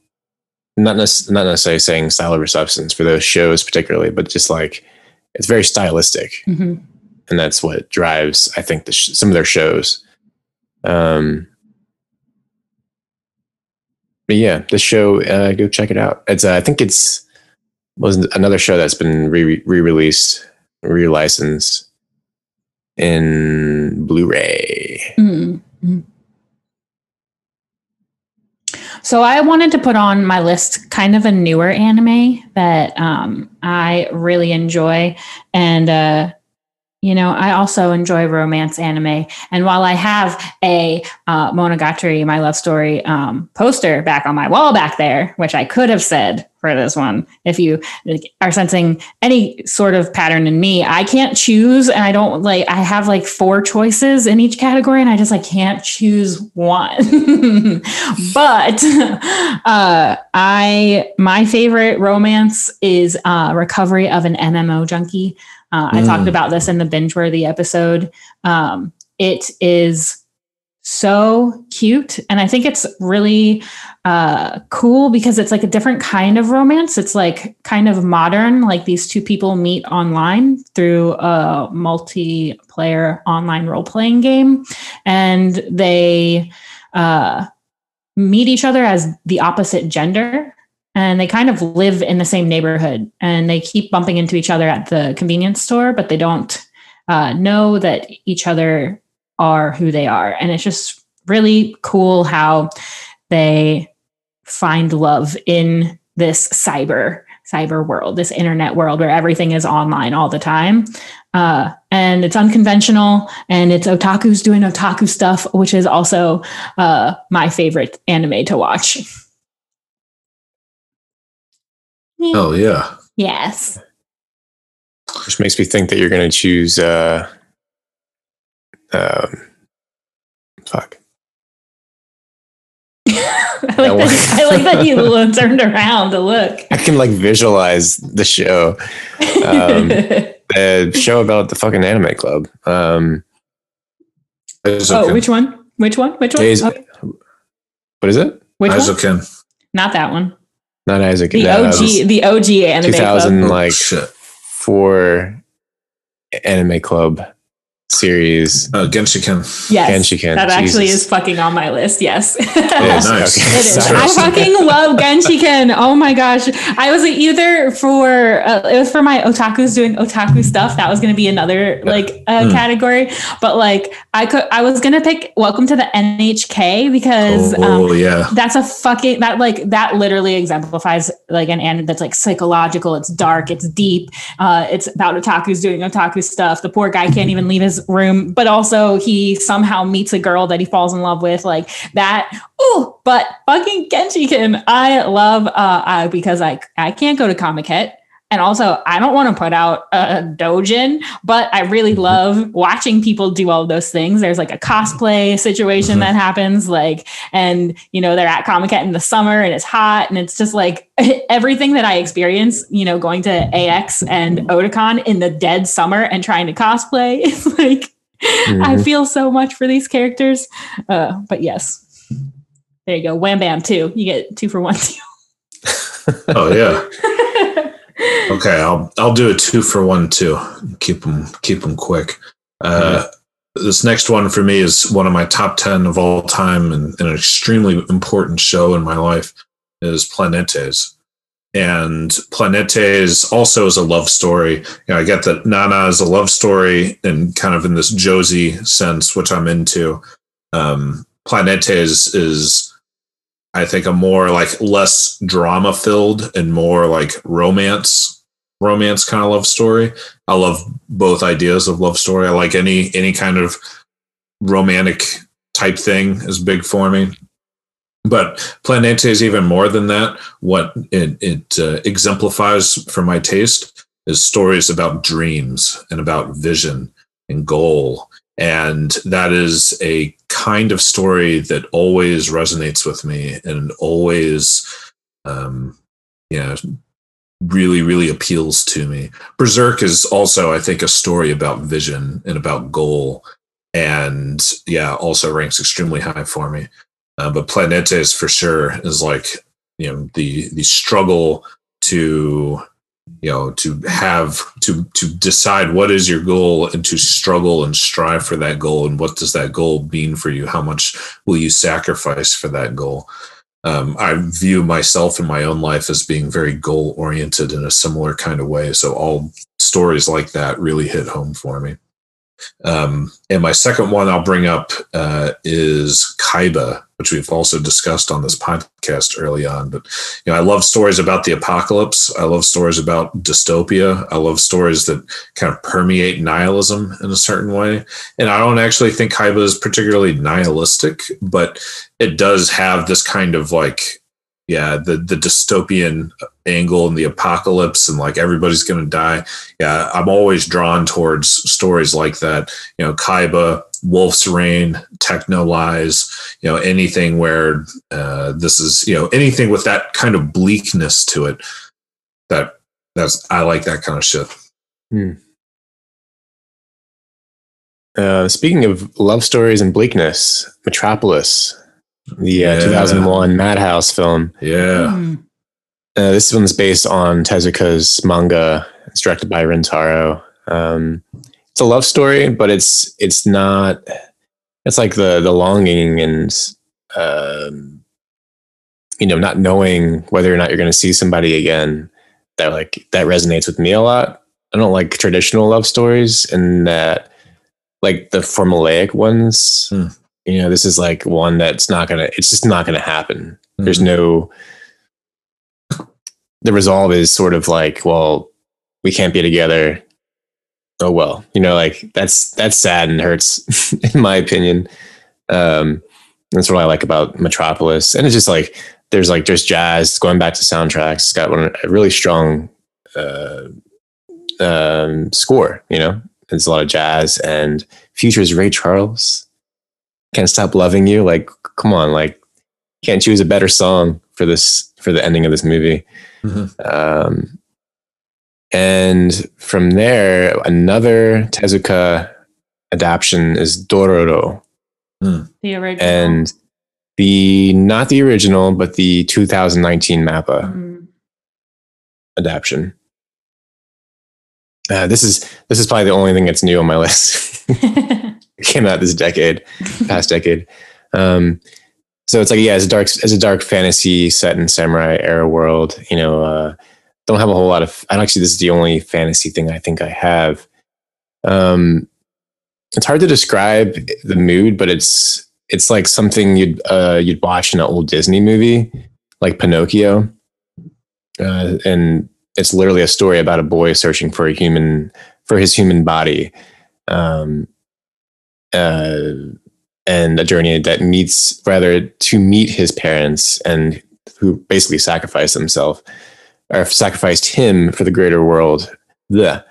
not nec- not necessarily saying style over substance for those shows particularly, but just like it's very stylistic, Mhm. and that's what drives I think the sh- some of their shows. Um, but yeah, the show uh, go check it out. It's uh, I think it's was another show that's been re re released, re licensed in Blu Ray. Mm, mm. So I wanted to put on my list kind of a newer anime that um, I really enjoy, and uh, you know, I also enjoy romance anime. And while I have a uh, Monogatari, my love story um, poster back on my wall back there, which I could have said for this one, if you are sensing any sort of pattern in me, I can't choose. And I don't like, I have like four choices in each category, and I just like can't choose one. but uh, I, my favorite romance is uh, Recovery of an MMO Junkie. Uh, I talked about this in the binge worthy episode. Um, it is so cute. And I think it's really uh, cool because it's like a different kind of romance. It's like kind of modern, like these two people meet online through a multiplayer online role playing game. And they uh, meet each other as the opposite gender and they kind of live in the same neighborhood and they keep bumping into each other at the convenience store but they don't uh, know that each other are who they are. And it's just really cool how they find love in this cyber cyber world this internet world where everything is online all the time. Uh, and it's unconventional and it's otaku's doing otaku stuff which is also uh, my favorite anime to watch Oh yeah. Yes. Which makes me think that you're going to choose. Uh, um, fuck. I, like that, I like that you turned around to look. I can like visualize the show. Um, the show about the fucking anime club. Um, oh, which one? Which one? Which one? Is, okay. What is it? Which Eizouken. one? Not that one. Not Isaac. The uh, OG, the OG anime 2000 club. like Shit. four anime club series. Uh, Genshiken. Yes, Genshiken, that actually is fucking on my list. Yes, It is. nice. Okay. It is. Sorry. I fucking love Genshiken. Oh my gosh. I was either for uh, it was for my otakus doing otaku stuff. That was going to be another like uh, Hmm. category. But like I could I was going to pick Welcome to the NHK because Oh um, yeah. that's a fucking that like that literally exemplifies like an anime that's like psychological. It's dark. It's deep. Uh, it's about otakus doing otaku stuff. The poor guy can't even leave his room, but also he somehow meets a girl that he falls in love with. Like that. Ooh, but fucking Genshiken, I love uh, I, because I I can't go to Comiket. And also, I don't want to put out a dojin, but I really love watching people do all of those things. There's like a cosplay situation Mhm. that happens, like, and you know, they're at Comic Con in the summer and it's hot, and it's just like everything that I experience, you know, going to AX and Otakon in the dead summer and trying to cosplay. It's like I Mhm. feel so much for these characters. Uh, but yes. There you go. Wham bam two. You get two for one too. Oh yeah. Okay, I'll I'll do a two for one too. Keep them keep them quick. Uh, This next one for me is one of my top ten of all time, and, and an extremely important show in my life is Planetes. And Planetes also is a love story. You know, I get that Nana is a love story and kind of in this josei sense, which I'm into. Um, Planetes is I think a more like less drama filled and more like romance romance kind of love story. I love both ideas of love story. I like any any kind of romantic type thing is big for me. But Planete is even more than that. What it, it uh, exemplifies for my taste is stories about dreams and about vision and goal. And that is a kind of story that always resonates with me and always, um, you know, really, really appeals to me. Berserk is also, I think, a story about vision and about goal. And yeah, also ranks extremely high for me. Uh, but Planetes for sure is like, you know, the the struggle to you know to have to to decide what is your goal and to struggle and strive for that goal and what does that goal mean for you? How much will you sacrifice for that goal? Um, i view myself in my own life as being very goal oriented in a similar kind of way. So all stories like that really hit home for me Um, and my second one I'll bring up uh, is Kaiba, which we've also discussed on this podcast early on. But you know, I love stories about the apocalypse. I love stories about dystopia. I love stories that kind of permeate nihilism in a certain way. And I don't actually think Kaiba is particularly nihilistic, but it does have this kind of like yeah the the dystopian angle and the apocalypse and like everybody's to die. Yeah i'm always drawn towards stories like that. You know kaiba wolf's rain Texhnolyze you know anything where uh, this is you know anything with that kind of bleakness to it. That that's i like that kind of shit. Hmm. Uh, speaking of love stories and bleakness, Metropolis, Yeah. 2001 Madhouse film. yeah Mm. Uh, this one's based on Tezuka's manga. It's directed by Rintaro. Um, it's a love story, but it's it's not. It's like the the longing and um, you know not knowing whether or not you're going to see somebody again. That like that resonates with me a lot. I don't like traditional love stories, and that like the formulaic ones. Hmm. You know, this is like one that's not gonna. It's just not gonna happen. There's Mhm. no the resolve is sort of like, well, we can't be together. Oh well, you know, like that's that's sad and hurts, in my opinion. Um, that's what I like about Metropolis, and it's just like there's like there's jazz going back to soundtracks. It's got one a really strong uh, um, score. You know, there's a lot of jazz and features Ray Charles. Can't stop loving you. Like, come on, like can't choose a better song for this for the ending of this movie. Mhm. Um, and from there, another Tezuka adaptation is Dororo, The original. and the not the original, but the 2019 Mappa Mm. adaptation. Uh, this is this is probably the only thing that's new on my list. came out this decade, past decade. Um, so it's like yeah, it's a dark, it's a dark fantasy set in samurai era world. You know, uh, don't have a whole lot of. I actually this is the only fantasy thing I think I have. Um, it's hard to describe the mood, but it's it's like something you'd uh, you'd watch in an old Disney movie, like Pinocchio, uh, and it's literally a story about a boy searching for a human for his human body. Um, uh, and a journey that meets rather to meet his parents and who basically sacrificed himself or sacrificed him for the greater world. The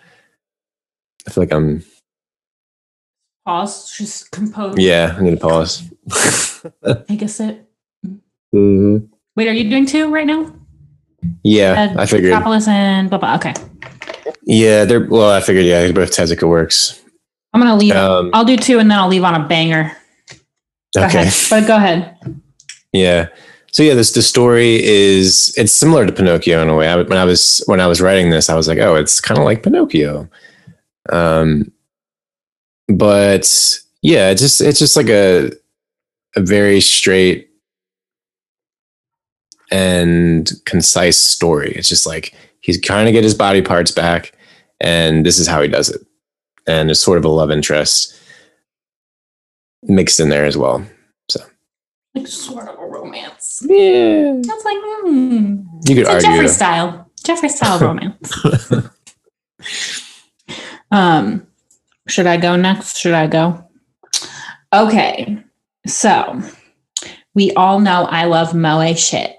I feel like I'm Pause. Just compose. yeah, I need to pause. Take a sip. Mhm. Wait, are you doing two right now? Yeah, Uh, I figured. Metropolis and blah blah. Okay. Yeah, they're well. I figured. Yeah, both Tezuka works. I'm gonna leave. Um, I'll do two and then I'll leave on a banger. Go okay. ahead. But go ahead. Yeah. So yeah, this the story is it's similar to Pinocchio in a way. I, when I was when I was writing this, I was like, oh, it's kind of like Pinocchio. Um, but yeah, it's just it's just like a a very straight and concise story. It's just like he's trying to get his body parts back, and this is how he does it. And it's sort of a love interest mixed in there as well. So, like sort of a romance. Yeah, That's like hmm. you could It's a argue. Jeffrey style. Jeffrey style romance. um, should I go next? Should I go? Okay. So we all know I love Moe shit.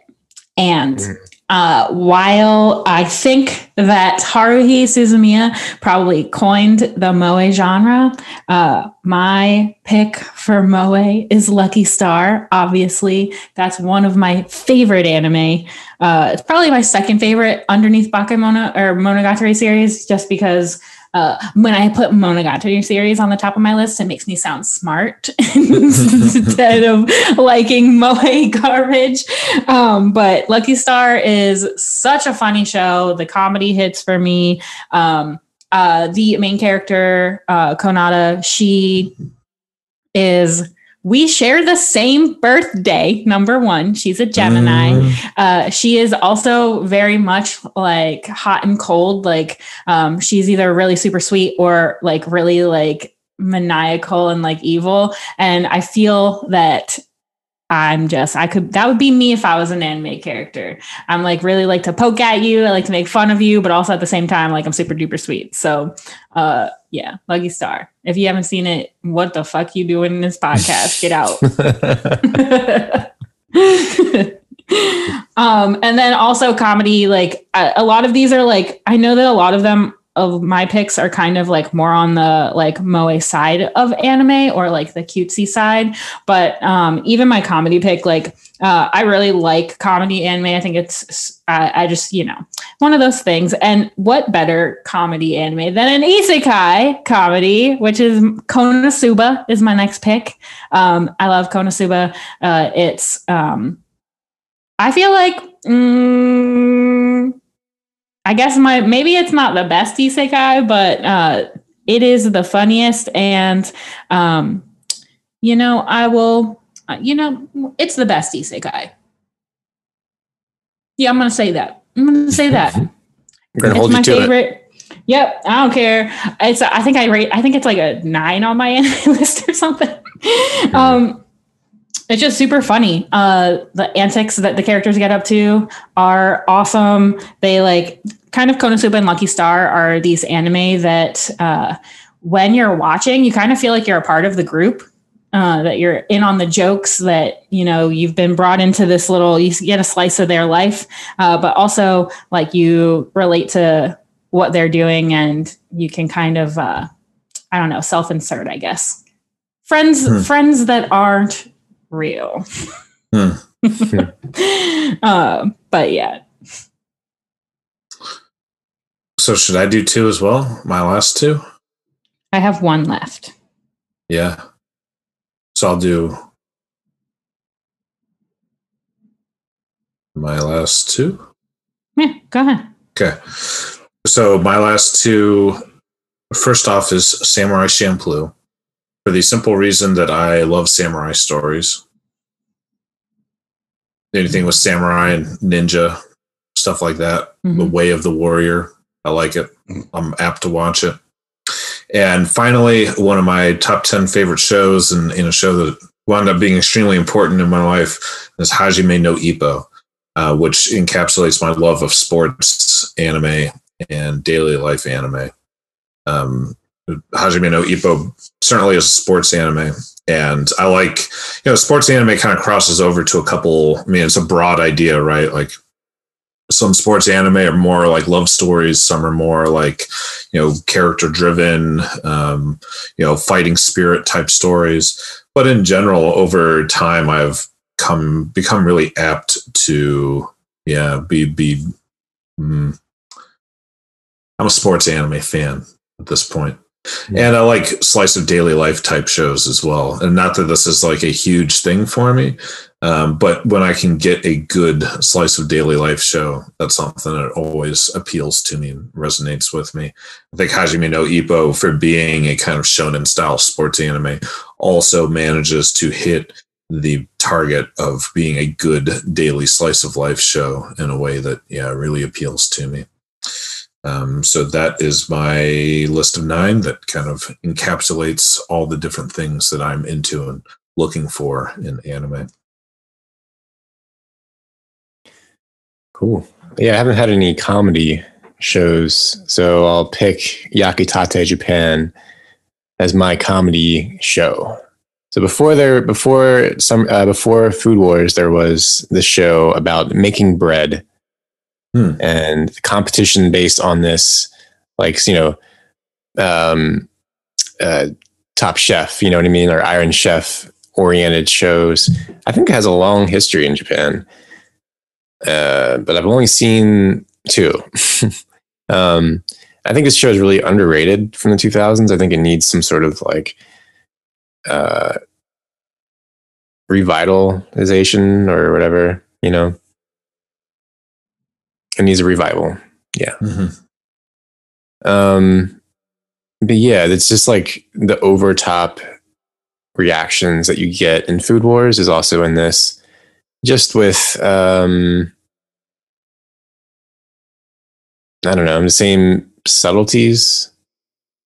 And Mm. Uh, while I think that Haruhi Suzumiya probably coined the Moe genre, uh, my pick for Moe is Lucky Star. Obviously, that's one of my favorite anime. Uh, it's probably my second favorite underneath Bakemono or Monogatari series, just because uh, when I put Monogatari series on the top of my list, it makes me sound smart instead of liking Moe garbage. Um, but Lucky Star is such a funny show. The comedy hits for me. Um, uh, the main character, uh, Konata, she is. We share the same birthday. Number one, she's a Gemini. Mm, Uh, she is also very much like hot and cold. Like um, she's either really super sweet or like really like maniacal and like evil. And I feel that I'm just I could that would be me if I was an anime character. I'm like really like to poke at you, I like to make fun of you, but also at the same time like I'm super duper sweet. So uh yeah, Lucky Star. If you haven't seen it, what the fuck you doing in this podcast? Get out. um and then also comedy like a, a lot of these are like I know that a lot of them of my picks are kind of like more on the like moe side of anime or like the cutesy side but um even my comedy pick like uh, I really like comedy anime. I think it's, I, I just, you know, one of those things. And what better comedy anime than an isekai comedy, which is Konosuba is my next pick. Um, I love Konosuba. Uh, it's, um, I feel like, mm, I guess my maybe it's not the best isekai, but uh, it is the funniest, and um, you know, I will. Uh, you know, it's the best isekai. Yeah, I'm gonna say that. I'm gonna say that. I'm gonna it's hold my you to it. favorite. Yep, I don't care. It's I think I rate I think it's like a nine on my anime list or something. Um it's just super funny. Uh the antics that the characters get up to are awesome. They like kind of Konosuba and Lucky Star are these anime that uh when you're watching, you kind of feel like you're a part of the group. Uh, that you're in on the jokes that you know you've been brought into this little you get a slice of their life uh, but also like you relate to what they're doing and you can kind of uh i don't know self-insert i guess friends Hmm. friends that aren't real Hmm. uh, but yeah So should I do two as well? My last two? i have one left Yeah. So I'll do my last two. yeah go ahead Okay. So my last two, first off, is Samurai Champloo, for the simple reason that I love samurai stories. Anything with samurai and ninja, stuff like that. The Mhm. way of the warrior. I like it. I'm apt to watch it. And finally, one of my top 10 favorite shows, and in a show that wound up being extremely important in my life, is Hajime no Ippo, uh, which encapsulates my love of sports, anime, and daily life anime. Um, Hajime no Ippo certainly is a sports anime. And I like, you know, sports anime kind of crosses over to a couple. I mean, it's a broad idea, right? Like some sports anime are more like love stories, some are more like, you know, character driven, um, you know, fighting spirit type stories. But in general, over time, I've come become really apt to, yeah, be be. Mm, I'm a sports anime fan at this point. And I like slice of daily life type shows as well. And not that this is like a huge thing for me, um, but when I can get a good slice of daily life show, that's something that always appeals to me and resonates with me. I think Hajime no Ippo, for being a kind of shonen style sports anime, also manages to hit the target of being a good daily slice of life show in a way that, yeah, really appeals to me. Um, so that is my list of nine that kind of encapsulates all the different things that I'm into and looking for in anime. Cool. Yeah, I haven't had any comedy shows, so I'll pick Yakitate Japan as my comedy show. So before there, before some, uh, before Food Wars, there was this show about making bread, Hmm. and competition based on this, like you know, um, uh, Top Chef, you know what I mean, or Iron Chef oriented shows. I think it has a long history in Japan uh, but I've only seen two. um, I think this show is really underrated from the 2000s. I think it needs some sort of like uh, revitalization or whatever, you know. It needs a revival. Mhm. Um, but yeah, it's just like the overtop reactions that you get in Food Wars is also in this. Just with um, I don't know, the same subtleties.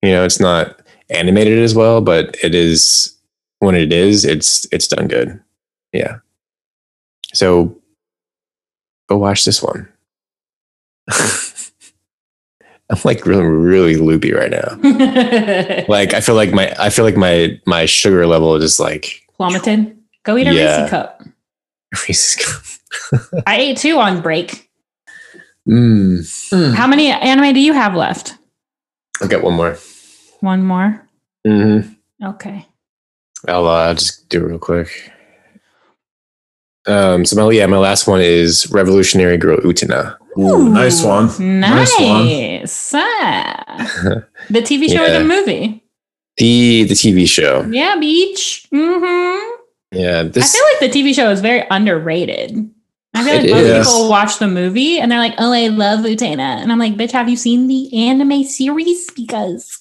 You know, it's not animated as well, but it is when it is, it's it's done good. Yeah. So go watch this one. I'm like really really loopy right now. Like I feel like my I feel like my my sugar level is just like Plummeted. Go eat a Yeah. Reese cup. Reese's Cup. I ate two on break. Mm. How many anime do you have left? I'll get one more. One more. hmm Okay. I'll uh, just do it real quick. Um, so my yeah, my last one is Revolutionary Girl Utena. Ooh, nice one. Nice. Nice one. Ah. the TV show or the movie? The the TV show. Yeah, Beach. Mm-hmm. Yeah, I feel like the TV show is very underrated. I feel like It most is. people watch the movie and they're like, "Oh, I love Utena," and I'm like, "Bitch, have you seen the anime series?" Because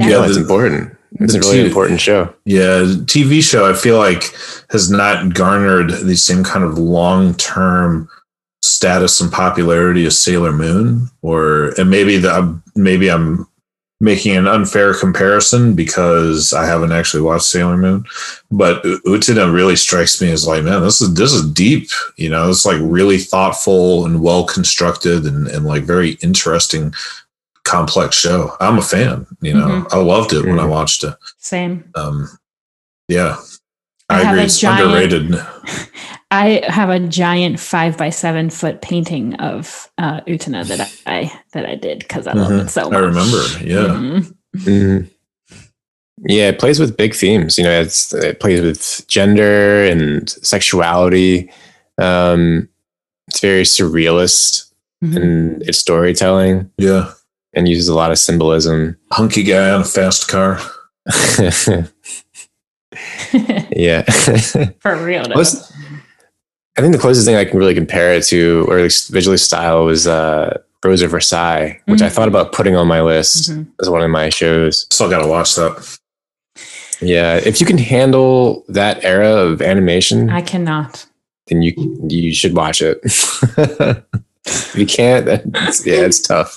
yeah, Yeah, that's important. It's a really important show. Yeah, TV show I feel like has not garnered the same kind of long term status and popularity as Sailor Moon, or and maybe the maybe I'm making an unfair comparison because I haven't actually watched Sailor Moon, but Utena really strikes me as like, man, this is this is deep. You know, it's like really thoughtful and well constructed and and like very interesting, complex show. I'm a fan. You know, I loved it when I watched it same. um yeah I i, agree it's giant- underrated I have a giant five by seven foot painting of uh, Utena that I that I did because I love Mhm. it so much. i remember yeah Mhm. Mhm. Yeah, it plays with big themes. You know, it's it plays with gender and sexuality. Um, it's very surrealist Mhm. in its storytelling yeah and uses a lot of symbolism. hunky guy on a fast car yeah. For real. Though. Most- I think the closest thing I can really compare it to, or at least visually style, was uh, Rose of Versailles, which I Mhm. thought about putting on my list Mhm. as one of my shows. still gotta watch that Yeah, if you can handle that era of animation, I cannot. then you you should watch it. if you can't, that's, yeah, it's tough.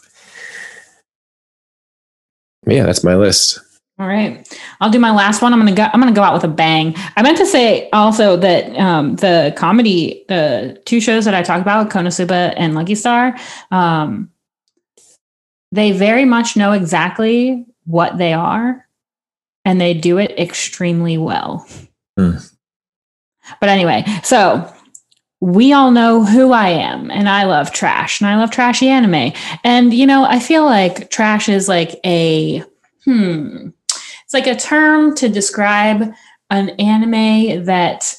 Yeah, that's my list. All right, I'll do my last one. I'm gonna go. I'm gonna go out with a bang. I meant to say also that um, the comedy, the two shows that I talk about, Konosuba and Lucky Star, um, they very much know exactly what they are, and they do it extremely well. Hmm. But anyway, so we all know who I am, and I love trash, and I love trashy anime. And you know, I feel like trash is like a hmm it's like a term to describe an anime that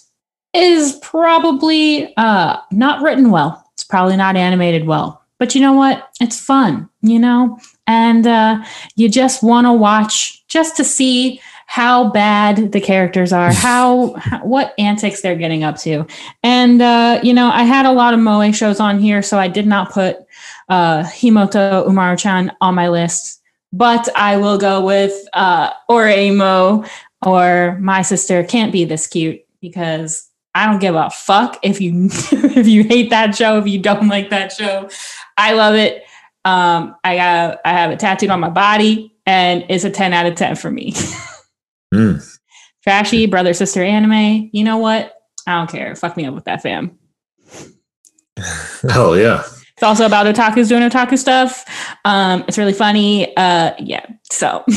is probably uh, not written well. It's probably not animated well. But you know what? It's fun, you know? And uh, you just want to watch just to see how bad the characters are, how, what antics they're getting up to. And uh, you know, I had a lot of moe shows on here, so I did not put uh, Himouto Umaru-chan on my list but I will go with uh, Oreimo or My Sister Can't Be This Cute because I don't give a fuck if you if you hate that show, if you don't like that show. I love it. Um, I got I have it tattooed on my body, and it's a ten out of ten for me. Mm. Trashy brother sister anime. You know what? I don't care. Fuck me up with that fam. hell yeah It's also about otakus doing otaku stuff. Um, it's really funny. Uh, yeah. So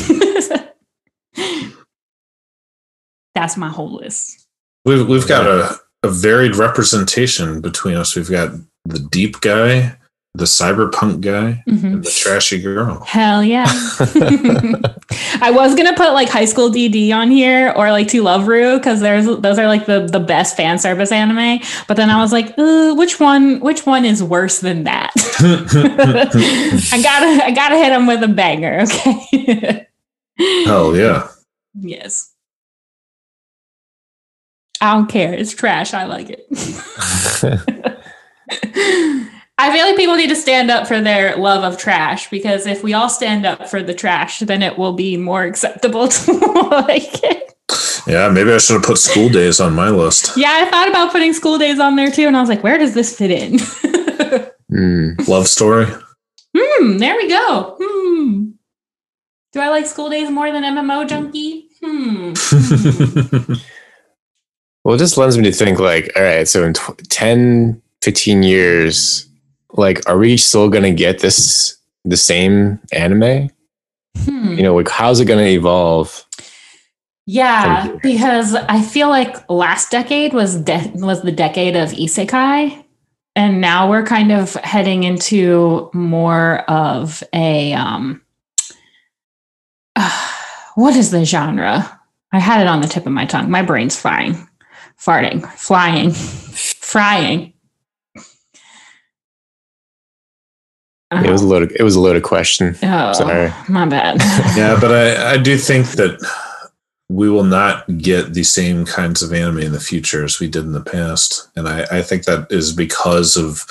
that's my whole list. we've, we've got a, a varied representation between us we've got the deep guy the cyberpunk guy Mhm. and the trashy girl Hell yeah. I was gonna put like high school DD on here or like To Love Ru because there's those are like the the best fan service anime. But then I was like, which one which one is worse than that? I gotta I gotta hit him with a banger, okay? hell yeah Yes. I don't care. It's trash. I like it. I feel like people need to stand up for their love of trash because if we all stand up for the trash, then it will be more acceptable to like it. yeah maybe i should have put school days on my list Yeah, I thought about putting school days on there too, and I was like, where does this fit in? Hmm. love story hmm, there we go. Hmm. Do I like school days more than MMO junkie? Hmm. Well, it just lends me to think like, all right, so in tw- 10, 15 years, like, are we still going to get this, the same anime? Hmm. You know, like, how's it going to evolve? Yeah, because I feel like last decade was de- was the decade of isekai, and now we're kind of heading into more of a um. what is the genre? I had it on the tip of my tongue. My brain's frying, farting, flying, frying. It was a uh-huh. loaded, it was a loaded question. oh, sorry. my bad. yeah, but I, I do think that we will not get the same kinds of anime in the future as we did in the past. And I, I think that is because of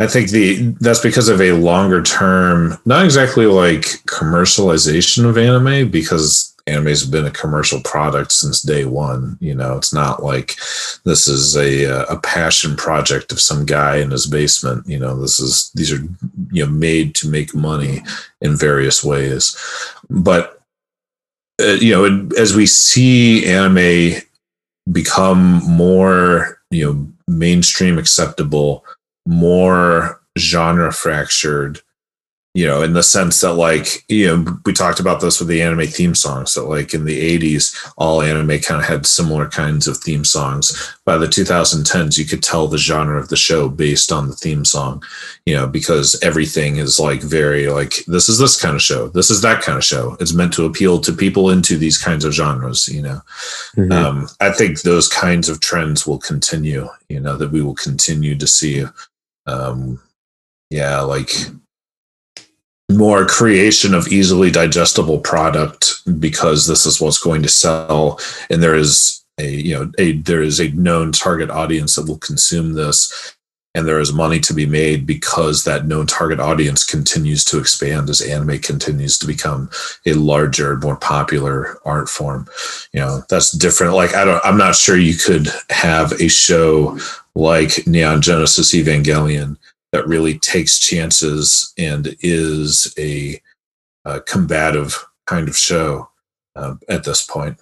I think the that's because of a longer term, not exactly like commercialization of anime, because anime has been a commercial product since day one. You know, it's not like this is a uh, a passion project of some guy in his basement. You know, this is these are you know made to make money in various ways. But uh, you know, as we see anime become more you know mainstream acceptable more genre fractured you know in the sense that like you know we talked about this with the anime theme songs that like in the 80s all anime kind of had similar kinds of theme songs by the 2010s you could tell the genre of the show based on the theme song you know because everything is like very like this is this kind of show this is that kind of show it's meant to appeal to people into these kinds of genres you know Mhm. um, I think those kinds of trends will continue. You know that we will continue to see, um, yeah, like more creation of easily digestible product because this is what's going to sell, and there is a you know a there is a known target audience that will consume this. And there is money to be made because that known target audience continues to expand as anime continues to become a larger, more popular art form. You know that's different. Like i don't i'm not sure you could have a show like neon genesis evangelion that really takes chances and is a, uh combative kind of show uh, at this point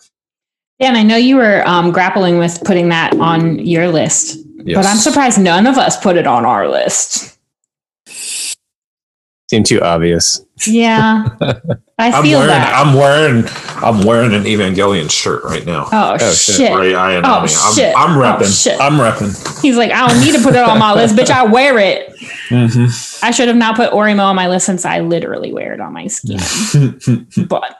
Dan, I know you were um, grappling with putting that on your list, yes. but I'm surprised none of us put it on our list. Seemed too obvious. Yeah, I I'm feel wearing, that. I'm wearing, I'm wearing an Evangelion shirt right now. oh, Oh, shit! shit. Right, I am. Oh, I'm, shit. I'm Oh, repping. shit. I'm repping. He's like, I don't need to put it on my list, bitch. I wear it. Mm-hmm. I should have not put Orimo on my list since I literally wear it on my skin. but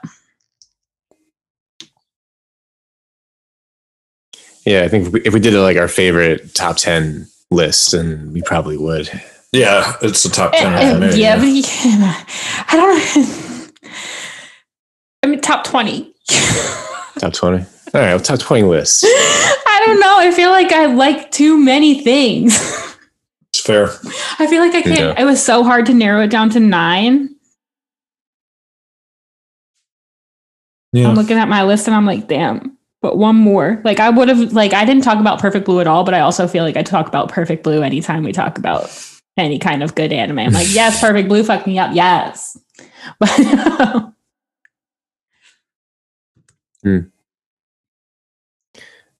Yeah, I think if we, if we did like our favorite top 10 list, and we probably would. Yeah, it's the top ten. Uh, for me, yeah, but you- I don't. I mean, top twenty. Top 20. All right, top 20 list. I don't know. I feel like I like too many things. It's fair. I feel like I can't. Yeah. It was so hard to narrow it down to nine. Yeah. I'm looking at my list and I'm like, damn. But one more. Like I would have. Like I didn't talk about Perfect Blue at all, but I also feel like I talk about Perfect Blue anytime we talk about any kind of good anime. I'm like, yes, Perfect Blue, fuck me up, yes. But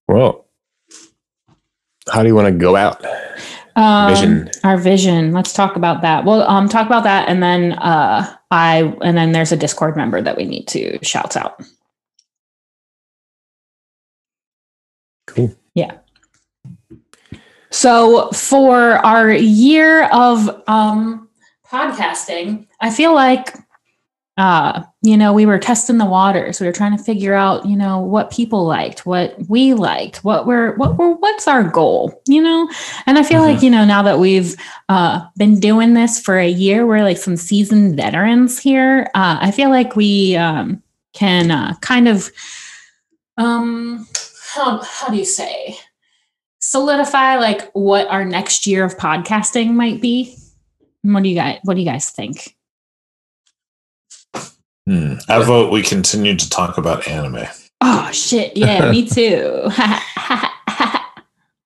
Well, how do you want to go out? Um, Vision. Our vision. Let's talk about that. Well, um, talk about that, and then uh, I, and then there's a Discord member that we need to shout out. Cool. So for our year of um, podcasting, I feel like uh, you know we were testing the waters. We were trying to figure out you know what people liked, what we liked, what we're what we're what's our goal, you know. And I feel like you know now that we've uh, been doing this for a year, we're like some seasoned veterans here. Uh, I feel like we um, can uh, kind of um how, how do you say solidify like what our next year of podcasting might be what do you guys what do you guys think Hmm. I vote we continue to talk about anime. oh shit yeah me too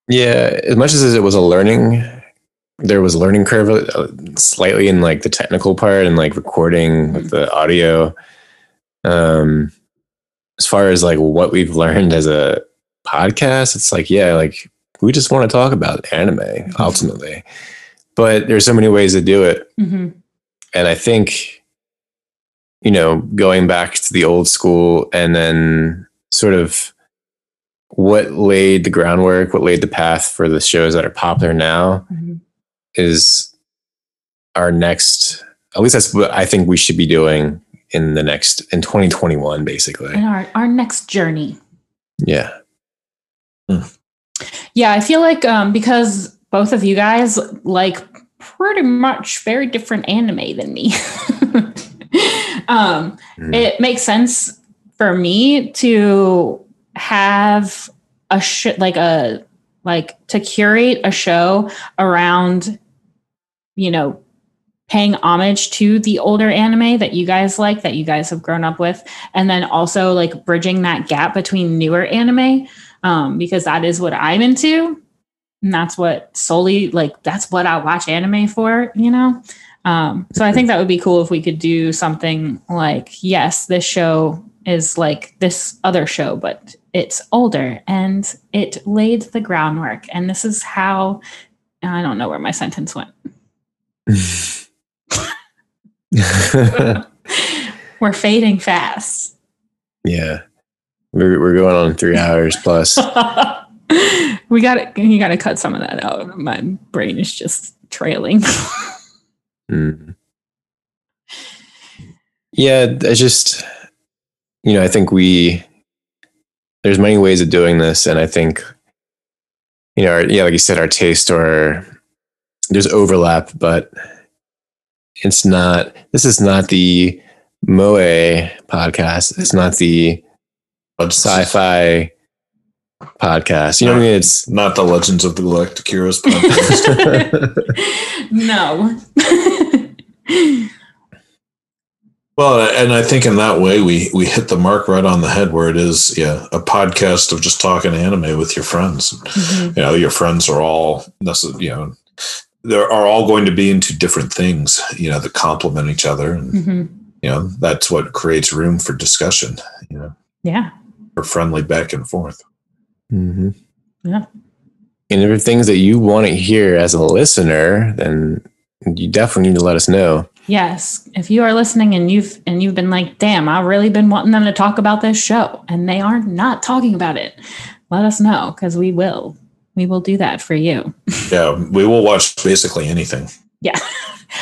Yeah, as much as it was a learning there was learning curve uh, slightly in like the technical part and like recording with the audio. Um, as far as like what we've learned as a podcast, it's like yeah, like we just want to talk about anime ultimately, but there's so many ways to do it, hmm and I think you know going back to the old school and then sort of what laid the groundwork, what laid the path for the shows that are popular now hmm is our next at least that's what I think we should be doing in the next in 2021 basically. And our, our next journey. Yeah. Yeah, I feel like um, because both of you guys like pretty much very different anime than me, um, Mm. it makes sense for me to have a sh- like a like to curate a show around, you know, paying homage to the older anime that you guys like that you guys have grown up with and then also like bridging that gap between newer anime um, because that is what I'm into. And that's what solely like that's what I watch anime for, you know. Um, so I think that would be cool if we could do something like, yes, this show is like this other show, but it's older and it laid the groundwork. And this is how I don't know where my sentence went. We're fading fast. yeah. We're we're going on 3 hours plus. we got to you got to cut some of that out. My brain is just trailing. Mm. Yeah, I just you know, I think we there's many ways of doing this and I think you know, our, yeah, like you said our taste or there's overlap, but it's not this is not the Moe podcast. It's not the sci-fi podcast. You know what I mean? It's not the Legends of the Galactic Heroes podcast. no. well, and I think in that way we we hit the mark right on the head where it is, yeah, a podcast of just talking anime with your friends. Mhm. You know, your friends are all necess- you know they are all going to be into different things, you know, that complement each other, and Mhm. you know that's what creates room for discussion, you know, Yeah. For friendly back and forth. Mhm. Yeah. And if there are things that you want to hear as a listener, then you definitely need to let us know. Yes. If you are listening and you've and you've been like, damn, I've really been wanting them to talk about this show and they are not talking about it, let us know because we will. We will do that for you. Yeah, we will watch basically anything. Yeah.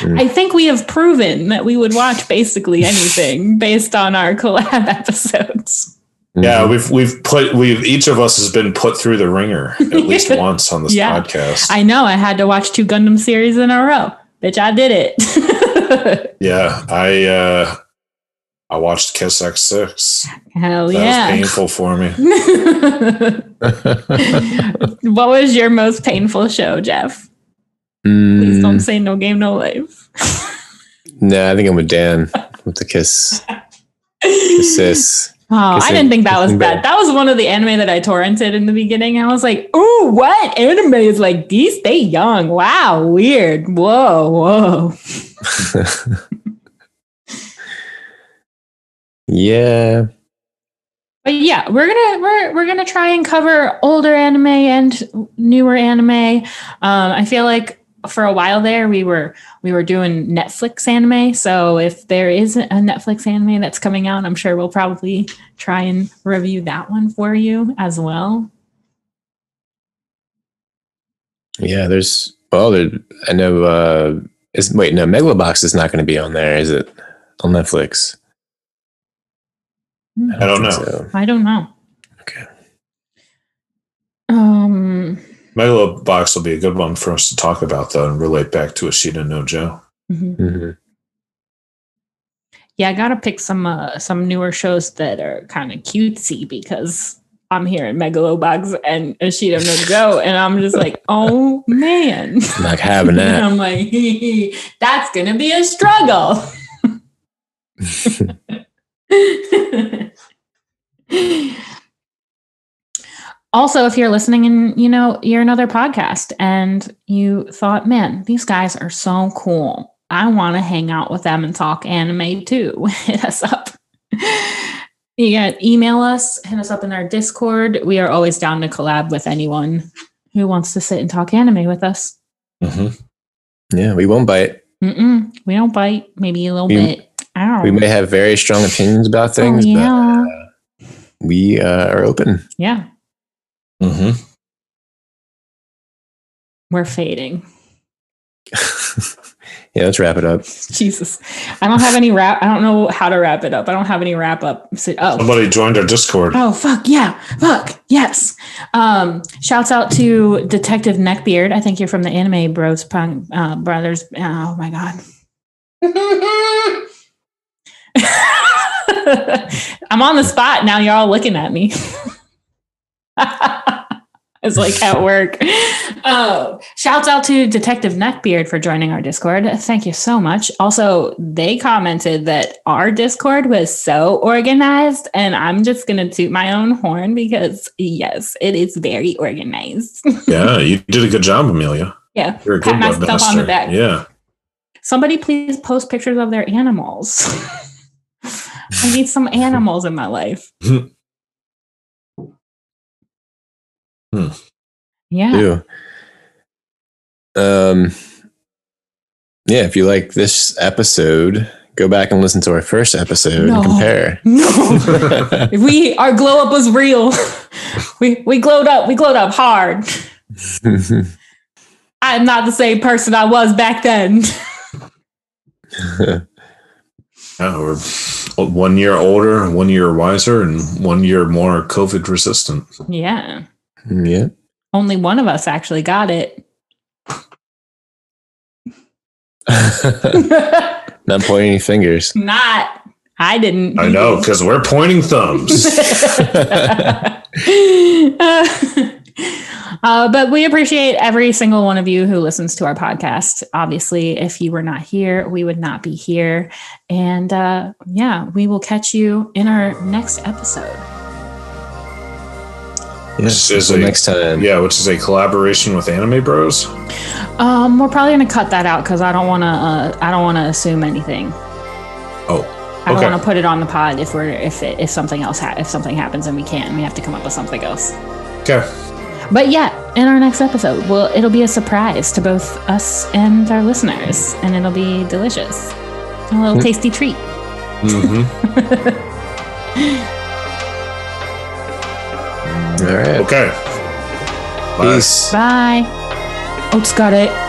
Mm. I think we have proven that we would watch basically anything based on our collab episodes. Yeah, Mhm. we've we've put we've each of us has been put through the ringer at least once on this Yeah. podcast. I know I had to watch two Gundam series in a row. Bitch, I did it. yeah, I uh I watched Kiss X Sis. Hell That yeah. was painful for me. what was your most painful show, Jeff? Please don't Mm, say no game, no life. no, I think I'm with Dan with the kiss. kiss sis. Oh, I didn't think that was bad. That was one of the anime that I torrented in the beginning. I was like, "Ooh, what anime is like these? Stay young. Wow, weird. Whoa, whoa." yeah. But yeah, we're gonna we're we're gonna try and cover older anime and newer anime. Um, I feel like for a while there we were we were doing Netflix anime. So if there is a Netflix anime that's coming out, I'm sure we'll probably try and review that one for you as well. Yeah, there's well, there, I know. Uh, is wait, no, Megalobox is not going to be on there, is it? On Netflix. I don't know. so. I don't know. Okay. Um. Megalobox will be a good one for us to talk about though and relate back to Ashita no Joe. mhm. Mhm. Yeah, I gotta pick some uh, some newer shows that are kind of cutesy because I'm here in Megalobox and Ashita no Joe, and I'm just like, oh man. I'm not having that. I'm like, that's gonna be a struggle. Also, if you're listening and you know you're another podcast and you thought, man, these guys are so cool. I want to hang out with them and talk anime too. Hit us up. You can email us, hit us up in our Discord. We are always down to collab with anyone who wants to sit and talk anime with us. hmm Yeah, we won't bite. Mm-mm, we don't bite, maybe a little We- bit. Ow. We may have very strong opinions about things, oh, yeah. but uh, we uh, are open. yeah, hmm we're fading. yeah, let's wrap it up. Jesus. I don't have any wrap. I don't know how to wrap it up. I don't have any wrap up. So- Oh, Somebody joined our Discord. Oh fuck yeah, fuck yes. Um, shouts out to Detective Neckbeard. I think you're from the Anime Bros Punk uh, Brothers. Oh my god. I'm on the spot now. You're all looking at me. it's like at work. Oh, shouts out to Detective Neckbeard for joining our Discord. Thank you so much. Also, they commented that our Discord was so organized, and I'm just gonna toot my own horn because yes, it is very organized. Yeah, you did a good job, Amelia. yeah, You're a pat good myself on the back. Yeah. Somebody please post pictures of their animals. I need some animals in my life. Hmm. Yeah. too. Um, yeah, if you like this episode, go back and listen to our first episode No. and compare. No. we our glow up was real. we we glowed up. We glowed up hard. I'm not the same person I was back then. Yeah, we're one year older, one year wiser, and one year more COVID resistant. yeah. Yeah. Only one of us actually got it. Not pointing any fingers. not. I didn't. I know, because we're pointing thumbs. uh, but we appreciate every single one of you who listens to our podcast. Obviously, if you were not here, we would not be here. And uh, yeah, we will catch you in our next episode. Yes. is Until a- next time. yeah, which is a collaboration with Anime Bros. Um, we're probably going to cut that out because I don't want to. Uh, I don't want to assume anything. Oh, Okay. I don't want to put it on the pod if we're if it, if something else ha- if something happens and we can't, we have to come up with something else. okay. But yeah, in our next episode, well, it'll be a surprise to both us and our listeners, and it'll be delicious. A little tasty treat. hmm All right. Okay. Bye. Peace. Bye. Oats got it.